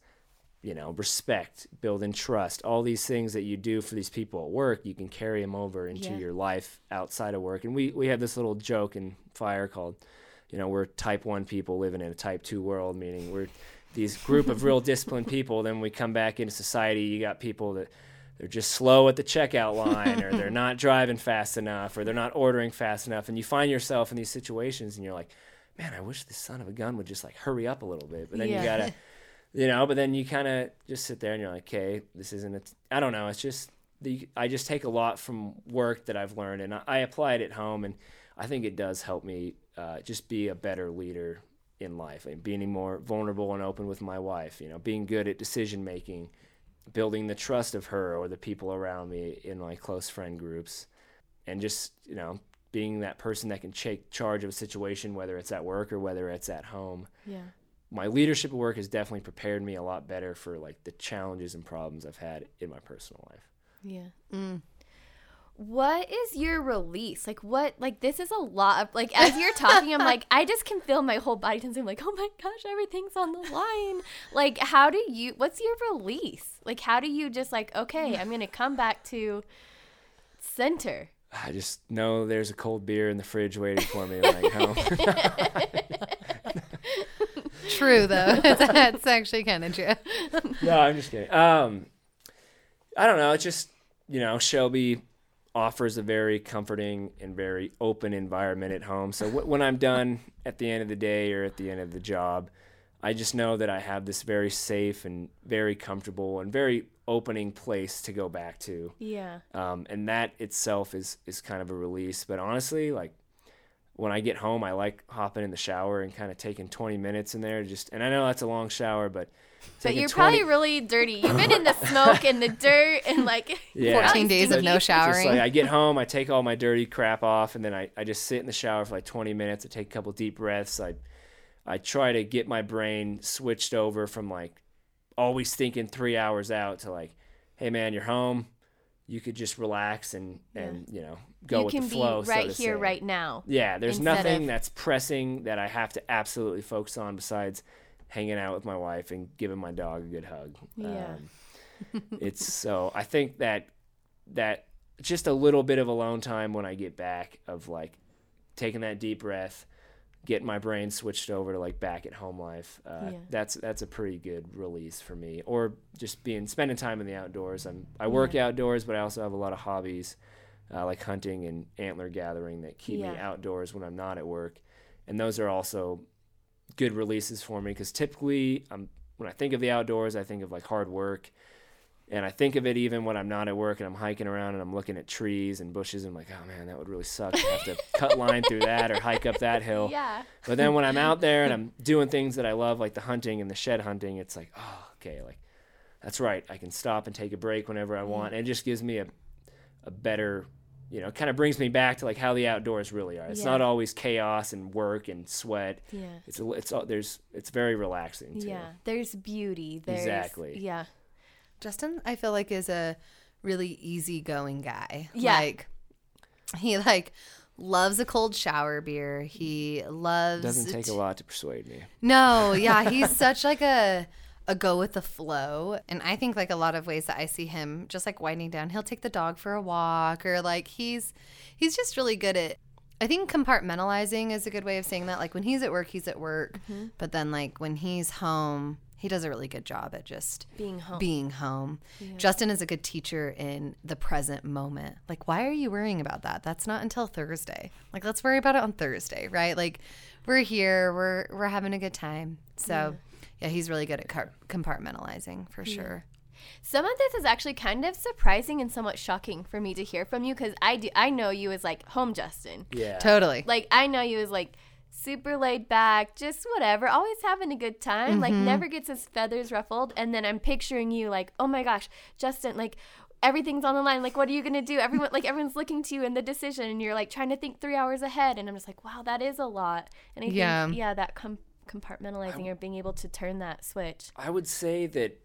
you know, respect, building trust, all these things that you do for these people at work, you can carry them over into Yeah. your life outside of work. And we, we have this little joke in fire called, you know, we're type one people living in a type two world, meaning we're these group of real disciplined people. Then we come back into society, you got people that they're just slow at the checkout line or they're [LAUGHS] not driving fast enough or they're not ordering fast enough. And you find yourself in these situations and you're like, man, I wish this son of a gun would just like hurry up a little bit. But then Yeah. you gotta, [LAUGHS] you know, but then you kind of just sit there and you're like, okay, this isn't, a t- I don't know. It's just, the, I just take a lot from work that I've learned and I, I apply it at home. And I think it does help me uh, just be a better leader in life and being more vulnerable and open with my wife, you know, being good at decision making, building the trust of her or the people around me in my close friend groups, and just, you know, being that person that can take charge of a situation, whether it's at work or whether it's at home. Yeah. My leadership work has definitely prepared me a lot better for like the challenges and problems I've had in my personal life. Yeah. Mm. What is your release? Like what like this is a lot of like as you're talking, I'm like, [LAUGHS] I just can feel my whole body tensing like, oh my gosh, everything's on the line. Like how do you what's your release? Like how do you just like, okay, I'm gonna come back to center. I just know there's a cold beer in the fridge waiting for me when I come. [LAUGHS] [LAUGHS] true though [LAUGHS] that's actually kind of true no, I'm just kidding. Um, I don't know. It's just you know Shelby offers a very comforting and very open environment at home. So w- when I'm done at the end of the day or at the end of the job, I just know that I have this very safe and very comfortable and very opening place to go back to. Yeah. Um, and that itself is is kind of a release. But honestly, like when I get home, I like hopping in the shower and kind of taking 20 minutes in there. Just and I know that's a long shower, but But you're 20 probably really dirty. You've been in the smoke and the dirt and like [LAUGHS] Yeah. 14 days of no Just showering. like I get [LAUGHS] home, I take all my dirty crap off, and then I, I just sit in the shower for like 20 minutes. I take a couple deep breaths. I I try to get my brain switched over from like always thinking three hours out to like, hey man, you're home. You could just relax and and you know go you with the flow. so right to here, say. right now. Yeah, there's nothing of- that's pressing that I have to absolutely focus on besides hanging out with my wife and giving my dog a good hug. Yeah. Um, [LAUGHS] it's so I think that that just a little bit of alone time when I get back of like taking that deep breath, getting my brain switched over to like back at home life. Uh, Yeah. That's that's a pretty good release for me. Or just being spending time in the outdoors. I'm I work outdoors, but I also have a lot of hobbies uh, like hunting and antler gathering that keep me outdoors when I'm not at work, and those are also good releases for me because typically I'm when I think of the outdoors, I think of like hard work. And I think of it even when I'm not at work and I'm hiking around and I'm looking at trees and bushes and I'm like, oh man, that would really suck to have to [LAUGHS] cut line through that or hike up that hill. Yeah. But then when I'm out there and I'm [LAUGHS] doing things that I love, like the hunting and the shed hunting, it's like, oh, okay, like that's right. I can stop and take a break whenever I want. Mm-hmm. And it just gives me a, a better, you know, kind of brings me back to like how the outdoors really are. It's Yeah. not always chaos and work and sweat. Yeah. It's a, it's there's it's very relaxing too. Yeah. There's beauty. There's, Exactly. Yeah. Justin, I feel like is a really easygoing guy. Yeah. Like he like loves a cold shower beer. He loves Doesn't take a lot to persuade me. No, [LAUGHS] yeah, he's such like a a go with the flow. And I think like a lot of ways that I see him just like winding down, he'll take the dog for a walk or like he's he's just really good at I think compartmentalizing is a good way of saying that. Like when he's at work, he's at work. Mm-hmm. But then like when he's home, he does a really good job at just Being home. being home. Justin is a good teacher in the present moment. Like, why are you worrying about that? That's not until Thursday. Like, let's worry about it on Thursday, right? Like, we're here, we're we're having a good time. So, yeah, he's really good at car- compartmentalizing for sure. Some of this is actually kind of surprising and somewhat shocking for me to hear from you because I do I know you as like home Justin. Yeah. Totally. Like I know you as like super laid back, just whatever, always having a good time, like mm-hmm. never gets his feathers ruffled. And then I'm picturing you like, oh my gosh, Justin, like everything's on the line. Like, what are you gonna do? Everyone, like everyone's looking to you in the decision, and you're like trying to think three hours ahead. And I'm just like, wow, that is a lot. And I Yeah. think, yeah, that com- compartmentalizing or being able to turn that switch. I would say that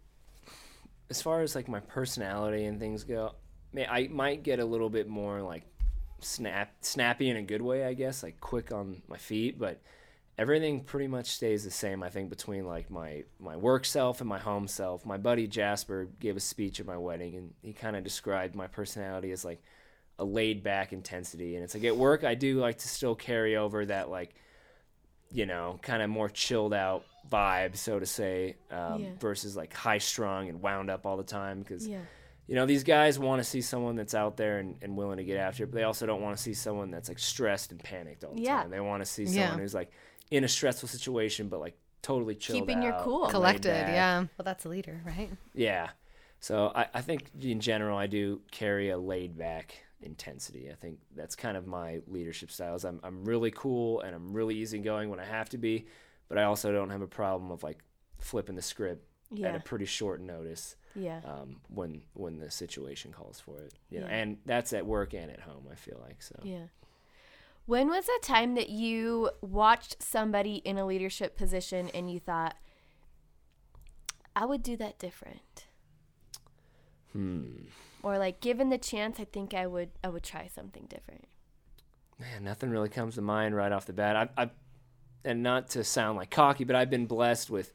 as far as like my personality and things go, may I might get a little bit more like snap snappy in a good way, I guess, like quick on my feet, but everything pretty much stays the same I think between like my my work self and my home self. My buddy Jasper gave a speech at my wedding and he kind of described my personality as like a laid back intensity and it's like at work I do like to still carry over that like you know, kind of more chilled out vibe, so to say, um, Yeah. versus like high strung and wound up all the time. Because, Yeah. You know, these guys want to see someone that's out there and, and willing to get after it, but they also don't want to see someone that's like stressed and panicked all the Yeah. time. They want to see Yeah. someone who's like in a stressful situation, but like totally chilled Keeping your cool. Collected, yeah. Well, that's a leader, right? Yeah. So I, I think in general, I do carry a laid back intensity. I think that's kind of my leadership styles. I'm, I'm really cool and I'm really easygoing when I have to be, but I also don't have a problem of like flipping the script at a pretty short notice Yeah. um, when when the situation calls for it. You know, Yeah. and that's at work and at home. I feel like so. Yeah. When was a time that you watched somebody in a leadership position and you thought, I would do that different? Hmm. Or like given the chance, I think I would I would try something different. Man, nothing really comes to mind right off the bat. I've, I've, and not to sound like cocky, but I've been blessed with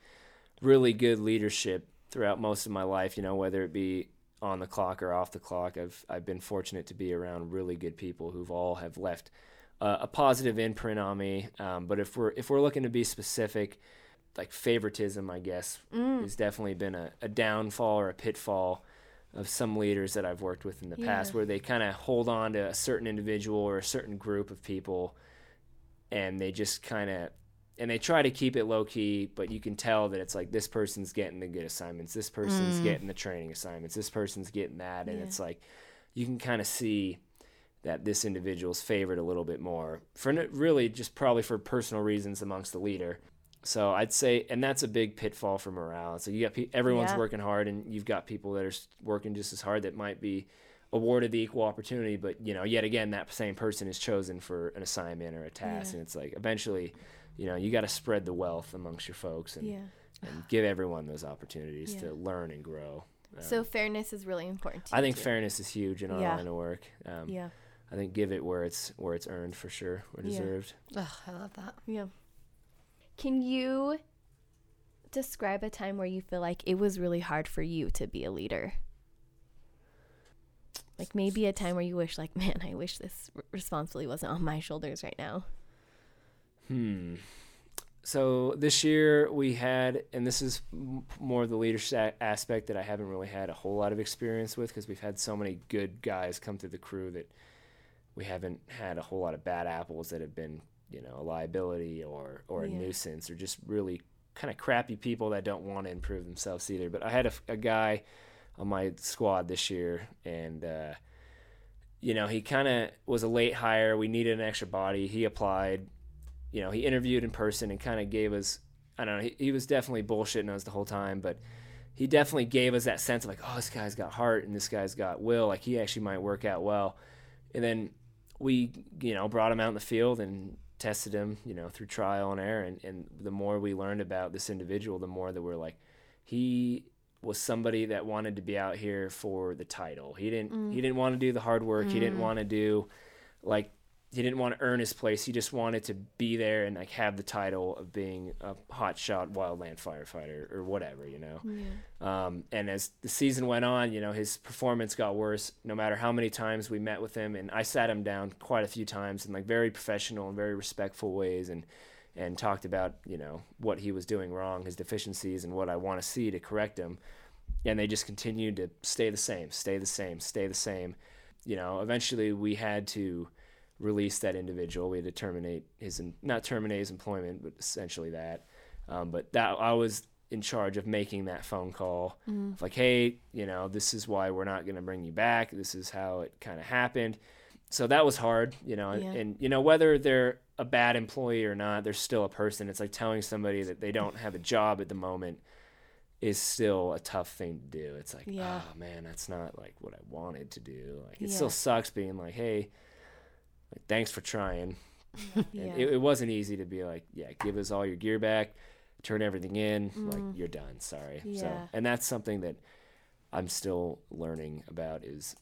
really good leadership throughout most of my life. You know, whether it be on the clock or off the clock, I've I've been fortunate to be around really good people who've all have left uh, a positive imprint on me. Um, but if we're if we're looking to be specific, like favoritism, I guess, has definitely been a, a downfall or a pitfall. of some leaders that I've worked with in the past where they kind of hold on to a certain individual or a certain group of people and they just kind of and they try to keep it low key, but you can tell that it's like this person's getting the good assignments, this person's mm. getting the training assignments, this person's getting that, and Yeah. it's like you can kind of see that this individual's favored a little bit more for really just probably for personal reasons amongst the leader. So I'd say, and that's a big pitfall for morale. So you got pe- everyone's Yeah. working hard, and you've got people that are working just as hard that might be awarded the equal opportunity, but you know, yet again, that same person is chosen for an assignment or a task, Yeah. and it's like eventually, you know, you got to spread the wealth amongst your folks and, Yeah. and give everyone those opportunities Yeah. to learn and grow. Um, So fairness is really important. To I you think too. fairness is huge in our Yeah. line of work. Um, Yeah. I think give it where it's where it's earned for sure, or Yeah. deserved. Ugh, I love that. Yeah. Can you describe a time where you feel like it was really hard for you to be a leader? Like maybe a time where you wish, like, [LAUGHS] man, I wish this responsibility wasn't on my shoulders right now. Hmm. So this year we had, and this is more the leadership aspect that I haven't really had a whole lot of experience with because we've had so many good guys come through the crew that we haven't had a whole lot of bad apples that have been, you know, a liability or or a Yeah. nuisance or just really kind of crappy people that don't want to improve themselves either. But I had a guy on my squad this year, and uh, you know, he kind of was a late hire. We needed an extra body. He applied you know, he interviewed in person and kind of gave us, I don't know, he, he was definitely bullshitting us the whole time, but he definitely gave us that sense of like, oh, this guy's got heart and this guy's got will. Like he actually might work out well. And then we, you know, brought him out in the field and tested him, you know, through trial and error. And, and the more we learned about this individual, the more that we're like, he was somebody that wanted to be out here for the title. He didn't, he mm. didn't want to do the hard work. He didn't mm. want to do like he didn't want to earn his place. He just wanted to be there and like have the title of being a hotshot wildland firefighter or whatever, you know. Um, and as the season went on, you know, his performance got worse. No matter how many times we met with him, and I sat him down quite a few times in like very professional and very respectful ways, and and talked about you know what he was doing wrong, his deficiencies, and what I want to see to correct him. And they just continued to stay the same, stay the same, stay the same. You know, eventually we had to release that individual. We had to terminate his not terminate his employment, but essentially that. Um, but that I was in charge of making that phone call, of like, hey, you know, this is why we're not going to bring you back. This is how it kind of happened. So that was hard, you know, and, and you know whether they're a bad employee or not, they're still a person. It's like telling somebody that they don't have a job at the moment is still a tough thing to do. It's like, Yeah. oh man, that's not like what I wanted to do. Like it Yeah. still sucks being like, hey, like, thanks for trying. Yeah. And it, it wasn't easy to be like, yeah, give us all your gear back, turn everything in, Mm. like you're done. Sorry. yeah. So, and that's something that I'm still learning about is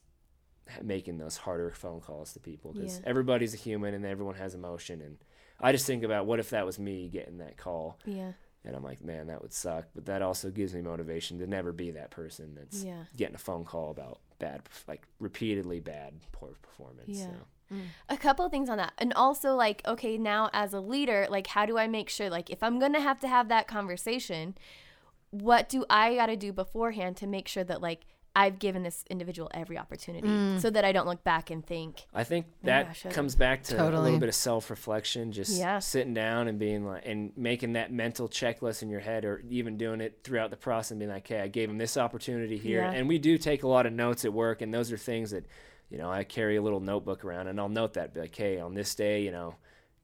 making those harder phone calls to people because Yeah. everybody's a human and everyone has emotion. And I just think about what if that was me getting that call, yeah. and I'm like, man, that would suck. But that also gives me motivation to never be that person that's Yeah. getting a phone call about bad, like repeatedly bad, poor performance. Yeah. So. A couple of things on that and also like okay now as a leader like how do i make sure like if i'm gonna have to have that conversation what do i gotta do beforehand to make sure that like i've given this individual every opportunity mm. so that i don't look back and think I think Maybe I that should've. comes back to a little bit of self-reflection, just Yeah. sitting down and being like, and making that mental checklist in your head, or even doing it throughout the process, and being like, "Okay, I gave him this opportunity here," Yeah. and we do take a lot of notes at work, and those are things that, you know, I carry a little notebook around, and I'll note that, be like, "Hey, on this day, you know,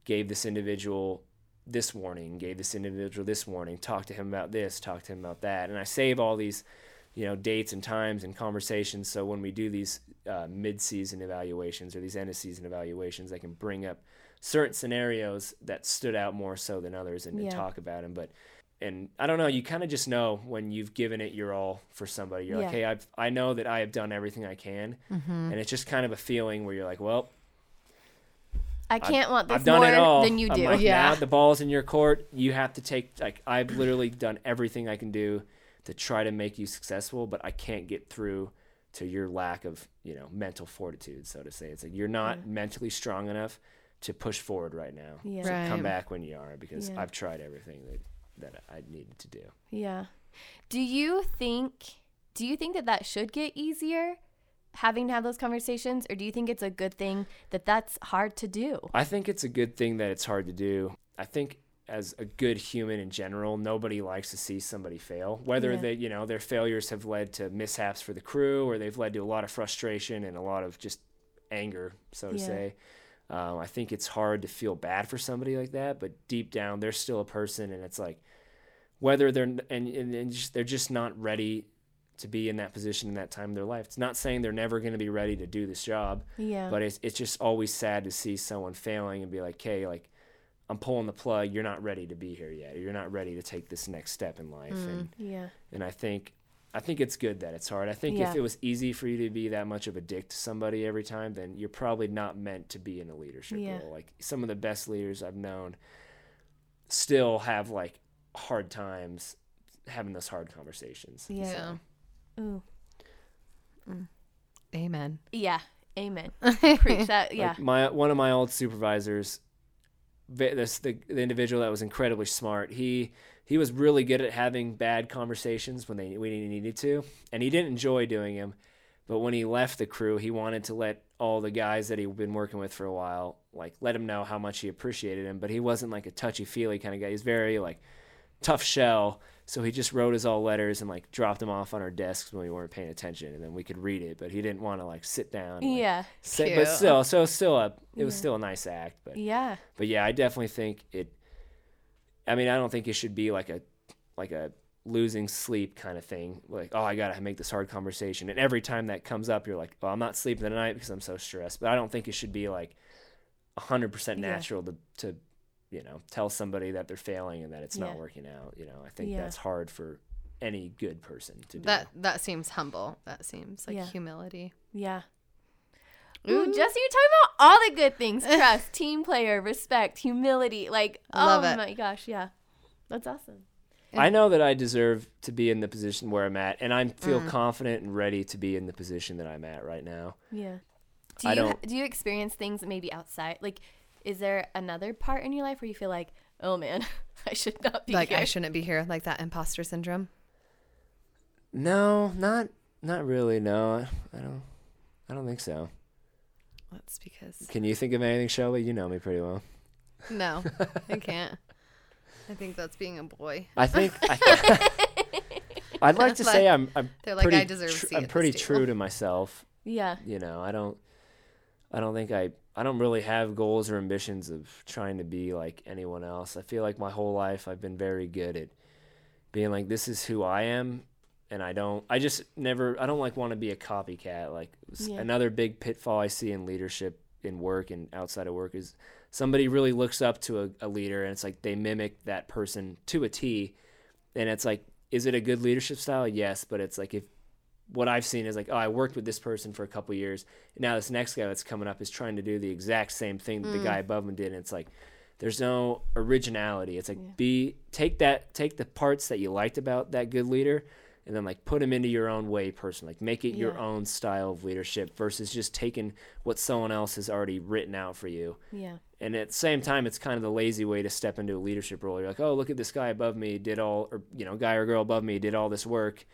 gave this individual this warning, gave this individual this warning, talked to him about this, talked to him about that," and I save all these you know dates and times and conversations so when we do these uh, mid-season evaluations or these end of season evaluations i can bring up certain scenarios that stood out more so than others and, and talk about them but and i don't know you kind of just know when you've given it your all for somebody you're like Yeah. hey I've, i know that i have done everything i can mm-hmm. and it's just kind of a feeling where you're like well i can't want this I've done more it all. than you do like, Yeah. Now the ball's in your court. You have to take like I've literally done everything I can do to try to make you successful, but I can't get through to your lack of you know mental fortitude, so to say. It's like you're not mentally strong enough to push forward right now. Yeah. So Right. come back when you are because Yeah. I've tried everything that that I needed to do. Yeah. Do you think do you think that that should get easier having to have those conversations or do you think it's a good thing that that's hard to do I think it's a good thing that it's hard to do. I think as a good human in general, nobody likes to see somebody fail. Whether Yeah. they, you know, their failures have led to mishaps for the crew or they've led to a lot of frustration and a lot of just anger, so to Yeah. say. Um, I think it's hard to feel bad for somebody like that, but deep down, they're still a person, and it's like whether they're and, and, and just, they're just not ready to be in that position in that time of their life. It's not saying they're never going to be ready to do this job, yeah but it's it's just always sad to see someone failing and be like, "Hey, like I'm pulling the plug. You're not ready to be here yet. You're not ready to take this next step in life." And yeah and I think I think it's good that it's hard. I think Yeah. if it was easy for you to be that much of a dick to somebody every time, then you're probably not meant to be in a leadership Yeah. role. Like some of the best leaders I've known still have like hard times having those hard conversations. Yeah. Ooh. Mm. Amen. yeah amen [LAUGHS] preach that yeah Like my one of my old supervisors, this the, the individual that was incredibly smart. He he was really good at having bad conversations when they when he needed to, and he didn't enjoy doing them. But when he left the crew, he wanted to let all the guys that he'd been working with for a while, like let him know how much he appreciated him. But he wasn't like a touchy feely kind of guy. He's very like tough shell. So he just wrote us all letters and like dropped them off on our desks when we weren't paying attention, and then we could read it. But he didn't want to like sit down. and, like, yeah Say, but still, so still a it was Yeah. still a nice act, but yeah but yeah, I definitely think it. I mean, I don't think it should be like a like a losing sleep kind of thing. Like, oh, I gotta make this hard conversation, and every time that comes up, you're like, well, I'm not sleeping tonight because I'm so stressed. But I don't think it should be like hundred percent Yeah. natural to to you know tell somebody that they're failing and that it's Yeah. not working out. You know, I think Yeah. that's hard for any good person to do. That that seems humble. That seems like Yeah. humility. Yeah. Ooh, Jesse, you're talking about all the good things: [LAUGHS] trust, team player, respect, humility. Like, Love oh it. my gosh, yeah, that's awesome. I know that I deserve to be in the position where I'm at, and I feel Mm. confident and ready to be in the position that I'm at right now. Yeah. Do I you don't- do you experience things maybe outside? Like, is there another part in your life where you feel like, oh man, [LAUGHS] I should not be like here? I shouldn't be here. Like that imposter syndrome. No, not not really. No, I don't. I don't think so. That's because Can you think of anything, Shelby? You know me pretty well. no, I [LAUGHS] can't. I think that's being a boy. I think. [LAUGHS] I, [LAUGHS] I'd like to say I'm. I'm They're like, pretty. I deserve. Tr- I'm pretty true to myself. yeah. You know, I don't. I don't think I. I don't really have goals or ambitions of trying to be like anyone else. I feel like my whole life I've been very good at being like, this is who I am, and I don't. I just never. I don't like want to be a copycat. Like Yeah. another big pitfall I see in leadership in work and outside of work is somebody really looks up to a, a leader and it's like they mimic that person to a T, and it's like, is it a good leadership style? Yes, but it's like if what I've seen is like, oh, I worked with this person for a couple years, and now this next guy that's coming up is trying to do the exact same thing that the Mm. guy above him did, and it's like there's no originality. It's like be take that take the parts that you liked about that good leader, and then like put them into your own way, person. Like make it your own style of leadership versus just taking what someone else has already written out for you. Yeah. And at the same time, it's kind of the lazy way to step into a leadership role. You're like, oh, look at this guy above me did all, or you know, guy or girl above me did all this work.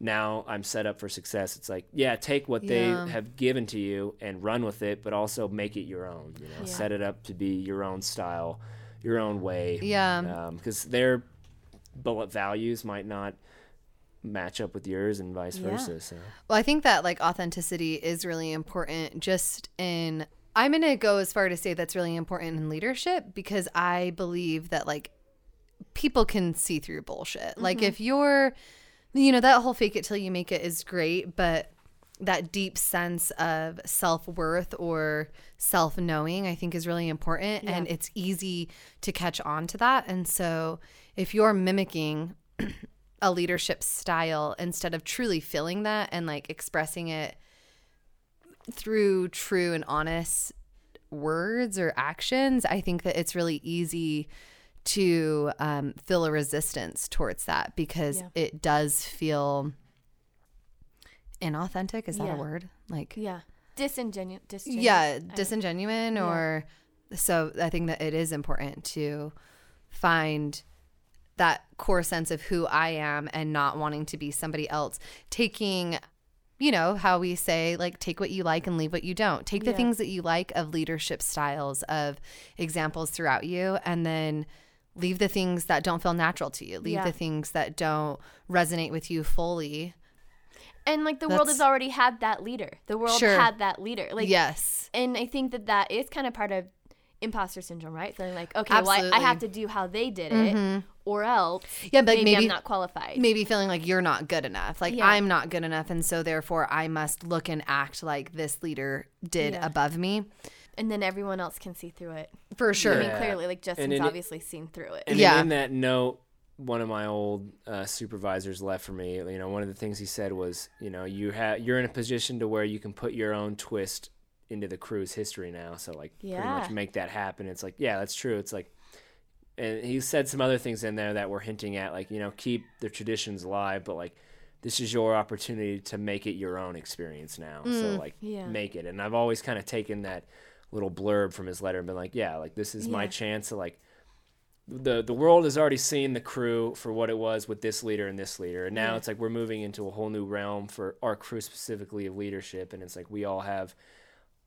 Now I'm set up for success. It's like, yeah, take what Yeah. they have given to you and run with it, but also make it your own. You know, Yeah. set it up to be your own style, your own way. Yeah. Um, because their bullet values might not match up with yours and vice Yeah. versa. So Well, I think that like authenticity is really important just in I'm going to go as far to say that's really important in leadership because I believe that like people can see through bullshit. Like mm-hmm. if you're you know that whole fake it till you make it is great, but that deep sense of self-worth or self-knowing I think is really important and it's easy to catch on to that. And so if you're mimicking a leadership style instead of truly feeling that and like expressing it through true and honest words or actions, I think that it's really easy to um, feel a resistance towards that because Yeah. it does feel inauthentic. Is that Yeah. a word? Like, Yeah. disingenuous. disingenu- yeah, I- disingenuine Yeah. or so I think that it is important to find that core sense of who I am and not wanting to be somebody else. Taking you know how we say like take what you like and leave what you don't take the Yeah. things that you like of leadership styles of examples throughout you and then leave the things that don't feel natural to you leave Yeah. the things that don't resonate with you fully And like the world has already had that leader. The world Sure. had that leader. Like yes and I think that that is kind of part of imposter syndrome, right? Feeling like, okay, well, I, I have to do how they did it, or else yeah but maybe, maybe, I'm not qualified. maybe feeling like you're not good enough like Yeah. i'm not good enough and so therefore i must look and act like this leader did Yeah. above me and then everyone else can see through it. for sure I mean, clearly, like Justin's in it- obviously seen through it. And Yeah. in that note, one of my old uh, supervisors left for me. You know, one of the things he said was, you know, you have you're in a position to where you can put your own twist into the crew's history now. So like, pretty much make that happen. It's like, yeah, that's true. It's like, and he said some other things in there that were hinting at like, you know, keep the traditions alive, but like. This is your opportunity to make it your own experience now. so mm, like yeah. make it. And I've always kind of taken that little blurb from his letter and been like, yeah, like this is my chance to like the the world has already seen the crew for what it was with this leader and this leader and now Yeah. it's like we're moving into a whole new realm for our crew specifically of leadership and it's like we all have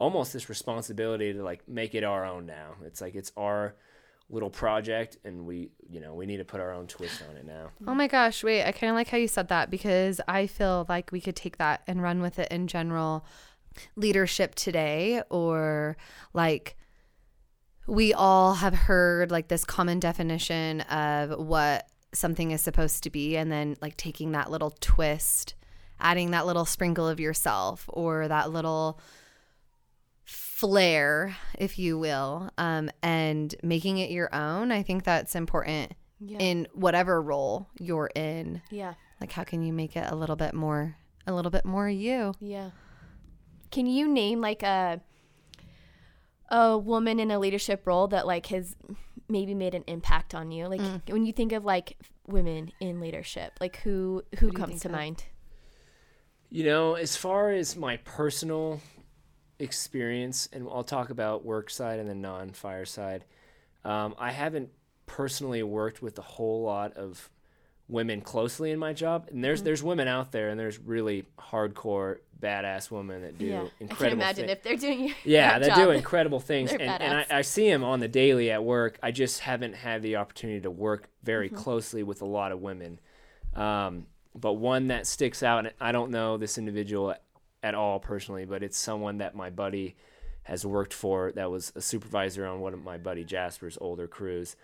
almost this responsibility to like make it our own now. It's like it's our little project and we you know we need to put our own twist on it now. Oh my gosh, wait, I kind of like how you said that because I feel like we could take that and run with it in general leadership today or like we all have heard like this common definition of what something is supposed to be and then like taking that little twist, adding that little sprinkle of yourself or that little flair, if you will, um, and making it your own. I think that's important Yeah. in whatever role you're in. yeah. Like how can you make it a little bit more a little bit more you? Yeah. Can you name like a a woman in a leadership role that like has maybe made an impact on you? Like Mm. when you think of like women in leadership, like who who, do you comes to of? mind? You know, as far as my personal experience, and I'll talk about work side and the non fire side, um, I haven't personally worked with a whole lot of women closely in my job. And there's there's women out there, and there's really hardcore badass women that do yeah. I can incredible. imagine thi- if they're doing your yeah, [LAUGHS] they do incredible things, and, and I. I see them on the daily at work. I just haven't had the opportunity to work very Mm-hmm. closely with a lot of women. Um, but one that sticks out, and I don't know this individual at all personally, but it's someone that my buddy has worked for that was a supervisor on one of my buddy Jasper's older crews.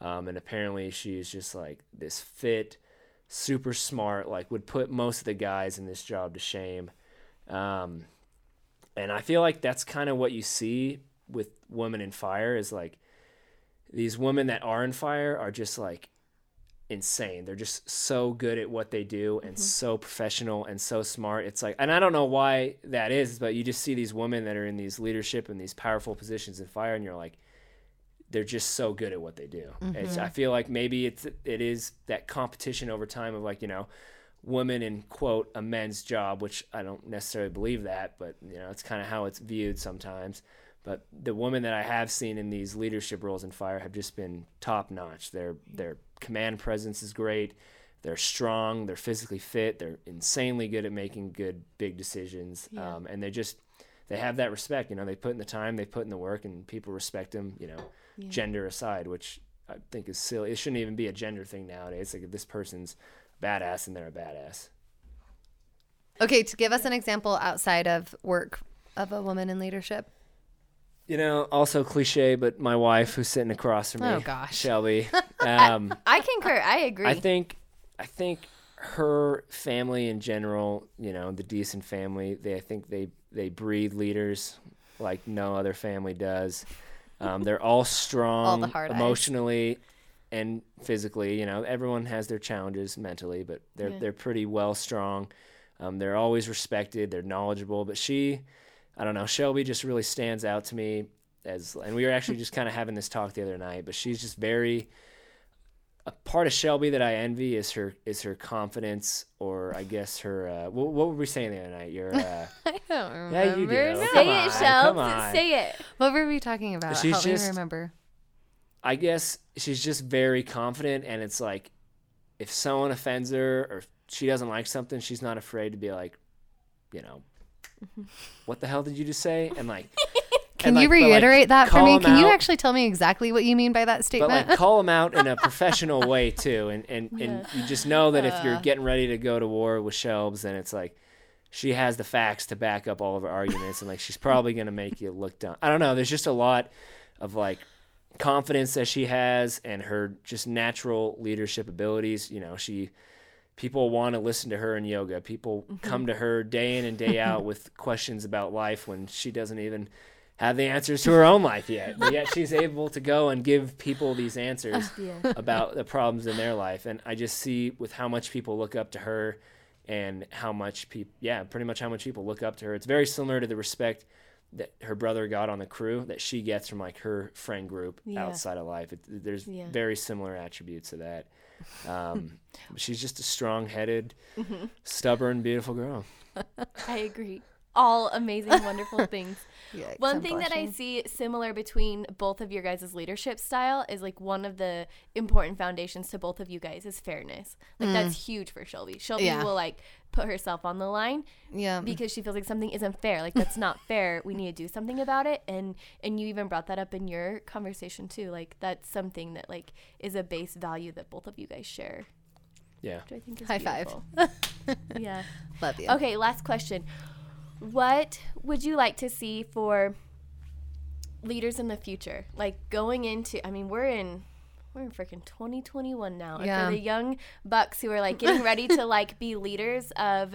Um, and apparently she's just like this fit, super smart, like would put most of the guys in this job to shame. Um, and I feel like that's kind of what you see with women in fire is like these women that are in fire are just like insane. They're just so good at what they do and mm-hmm. so professional and so smart. It's like, and I don't know why that is, but you just see these women that are in these leadership and these powerful positions in fire, and you're like, they're just so good at what they do. It's, I mm-hmm. feel like maybe it's it is that competition over time of like you know, women in quote a men's job, which I don't necessarily believe that, but you know it's kind of how it's viewed sometimes. But the women that I have seen in these leadership roles in fire have just been top notch. Their their command presence is great. They're strong. They're physically fit. They're insanely good at making good big decisions. Yeah. Um, and they just they have that respect. You know, they put in the time, they put in the work, and people respect them. You know, Yeah. gender aside, which I think is silly. It shouldn't even be a gender thing nowadays. Like if this person's badass and they're a badass. Okay, to give us an example outside of work of a woman in leadership. You know, also cliche, but my wife, who's sitting across from me, Oh, gosh. Shelby. [LAUGHS] Um, I concur. I agree. I think, I think her family in general, you know, the decent family, they, I think they they breed leaders like no other family does. Um, they're all [LAUGHS] strong, eyes. emotionally and physically. You know, everyone has their challenges mentally, but they're Yeah. they're pretty well strong. Um, they're always respected. They're knowledgeable. But she, I don't know, Shelby just really stands out to me as, and we were actually just kind of having this talk the other night. But she's just very. A part of Shelby that I envy is her is her confidence, or I guess her. Uh, what, what were we saying the other night? Your. Uh, [LAUGHS] I don't remember. Yeah, you do. now. Come Say on, it, Shelb. come on. Say it. What were we talking about? She's Help me remember. I guess she's just very confident, and it's like if someone offends her or she doesn't like something, she's not afraid to be like, you know, [LAUGHS] what the hell did you just say? And like, [LAUGHS] Can and, you like, but, like, reiterate that for me? me? 'em Can you actually tell me exactly what you mean by that statement? But like, call them out in a [LAUGHS] professional way too, and and and you just know that if you're getting ready to go to war with Shelbs, then it's like. She has the facts to back up all of her arguments, and like she's probably gonna make you look dumb. I don't know. There's just a lot of like confidence that she has and her just natural leadership abilities. You know, she people want to listen to her in yoga. People mm-hmm. come to her day in and day out [LAUGHS] with questions about life when she doesn't even have the answers to her own life yet. But yet she's able to go and give people these answers [LAUGHS] Yeah. about the problems in their life. And I just see with how much people look up to her and how much people, yeah, pretty much how much people look up to her. It's very similar to the respect that her brother got on the crew that she gets from like her friend group Yeah. outside of life. It, there's Yeah. very similar attributes to that. Um, she's just a strong-headed, Mm-hmm. stubborn, beautiful girl. [LAUGHS] I agree. All amazing, wonderful [LAUGHS] things. Yikes, One I'm thing that I see similar between both of your guys' leadership style is like one of the important foundations to both of you guys is fairness. Like mm. that's huge for Shelby. Shelby Yeah. will like put herself on the line Yeah. because she feels like something isn't fair. Like that's not [LAUGHS] fair. We need to do something about it. And and you even brought that up in your conversation too. Like that's something that like is a base value that both of you guys share. Yeah. Which I think is High five. [LAUGHS] yeah. Love you. Okay, last question. What would you like to see for leaders in the future? Like going into I mean, we're in we're in freaking 2021 now. Yeah. for the young bucks who are like getting ready to [LAUGHS] like be leaders of,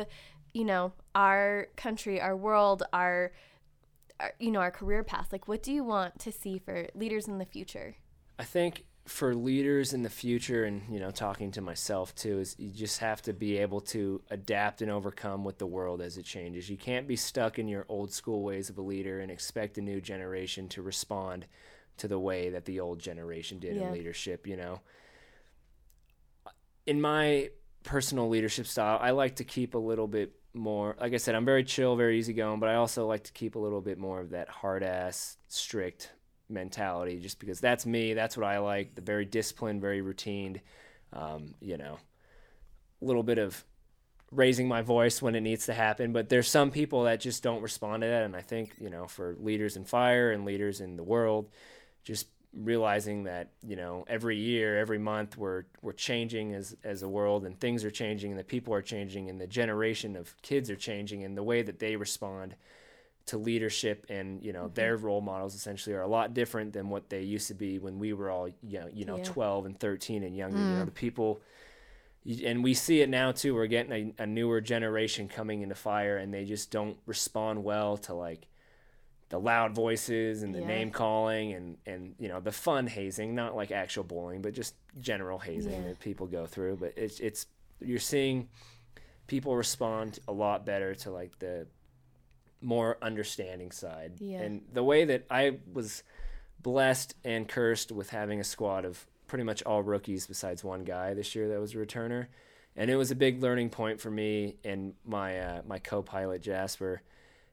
you know, our country, our world, our, our you know, our career path. Like what do you want to see for leaders in the future? I think for leaders in the future, and you know, talking to myself too, is you just have to be able to adapt and overcome with the world as it changes. You can't be stuck in your old school ways of a leader and expect a new generation to respond to the way that the old generation did Yeah. in leadership. You know, in my personal leadership style, I like to keep a little bit more. Like I said, I'm very chill, very easygoing, but I also like to keep a little bit more of that hard ass, strict mentality, just because that's me. That's what I like. The very disciplined, very routined. Um, you know, a little bit of raising my voice when it needs to happen. But there's some people that just don't respond to that, and I think you know, for leaders in fire and leaders in the world, just realizing that you know every year every month we're we're changing as as a world and things are changing and the people are changing and the generation of kids are changing and the way that they respond to leadership and you know their mm-hmm. role models essentially are a lot different than what they used to be when we were all you know, you know Yeah. 12 and 13 and younger you know the mm. people and we see it now too we're getting a, a newer generation coming into fire and they just don't respond well to like the loud voices and the Yeah. name calling and and you know the fun hazing not like actual bullying but just general hazing Yeah. that people go through but it's it's you're seeing people respond a lot better to like the more understanding side. Yeah. and the way that I was blessed and cursed with having a squad of pretty much all rookies besides one guy this year that was a returner. And it was a big learning point for me and my uh, my co-pilot Jasper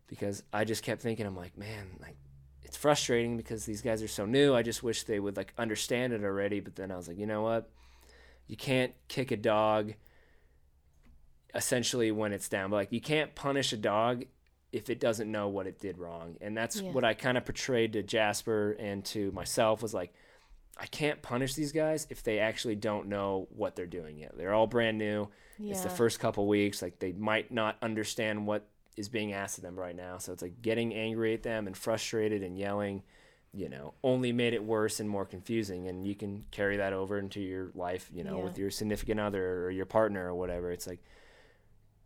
because I just kept thinking I'm like man like it's frustrating because these guys are so new. I just wish they would like understand it already. But then I was like you know what? You can't kick a dog essentially when it's down. But like you can't punish a dog if it doesn't know what it did wrong and that's Yeah. what I kind of portrayed to Jasper and to myself was like I can't punish these guys if they actually don't know what they're doing yet. They're all brand new. It's the first couple weeks. Like they might not understand what is being asked of them right now. So it's like getting angry at them and frustrated and yelling, you know, only made it worse and more confusing. And you can carry that over into your life, you know, Yeah. with your significant other or your partner or whatever. It's like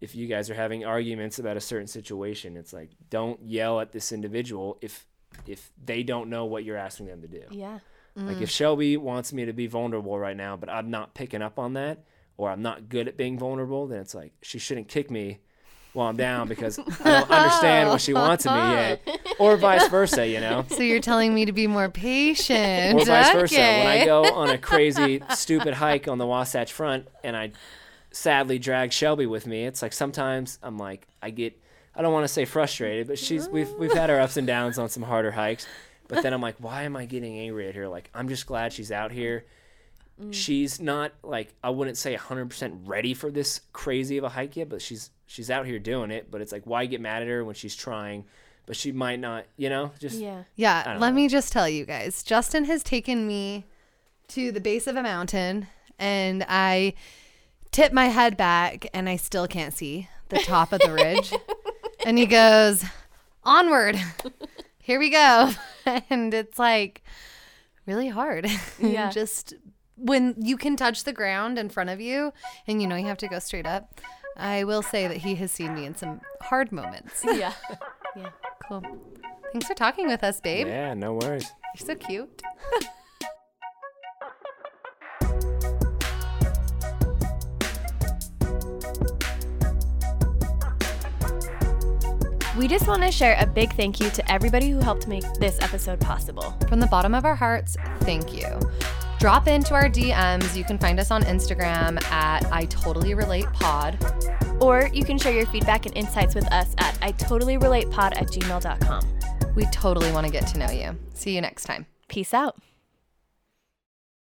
if you guys are having arguments about a certain situation, it's like don't yell at this individual if if they don't know what you're asking them to do. Yeah. Like if mm. Shelby wants me to be vulnerable right now, but I'm not picking up on that, or I'm not good at being vulnerable, then it's like she shouldn't kick me while I'm down because I don't understand what she wants of me yet, [LAUGHS] or vice versa, you know, So you're telling me to be more patient. or vice versa. When I go on a crazy, stupid hike on the Wasatch Front and I sadly drag Shelby with me, it's like sometimes I'm like I get. I don't want to say frustrated, but she's we've we've had our ups and downs on some harder hikes. But then I'm like, why am I getting angry at her? Like I'm just glad she's out here mm. she's not like I wouldn't say 100% ready for this crazy of a hike yet, but she's she's out here doing it. But it's like why get mad at her when she's trying? But she might not, you know, just Yeah. Yeah, let know. me just tell you guys. Justin has taken me to the base of a mountain and I tip my head back and I still can't see the top of the ridge. [LAUGHS] and he goes, "Onward. [LAUGHS] Here we go." [LAUGHS] and it's like really hard. Yeah. just when you can touch the ground in front of you and you know you have to go straight up. I will say that he has seen me in some hard moments. Yeah. Yeah. Cool. Thanks for talking with us, babe. yeah, no worries. You're so cute. We just want to share a big thank you to everybody who helped make this episode possible. From the bottom of our hearts, thank you. Drop into our DMs. You can find us on Instagram at I Totally Relate Pod. Or you can share your feedback and insights with us at I totally relate pod at gmail.com. We totally want to get to know you. See you next time. Peace out.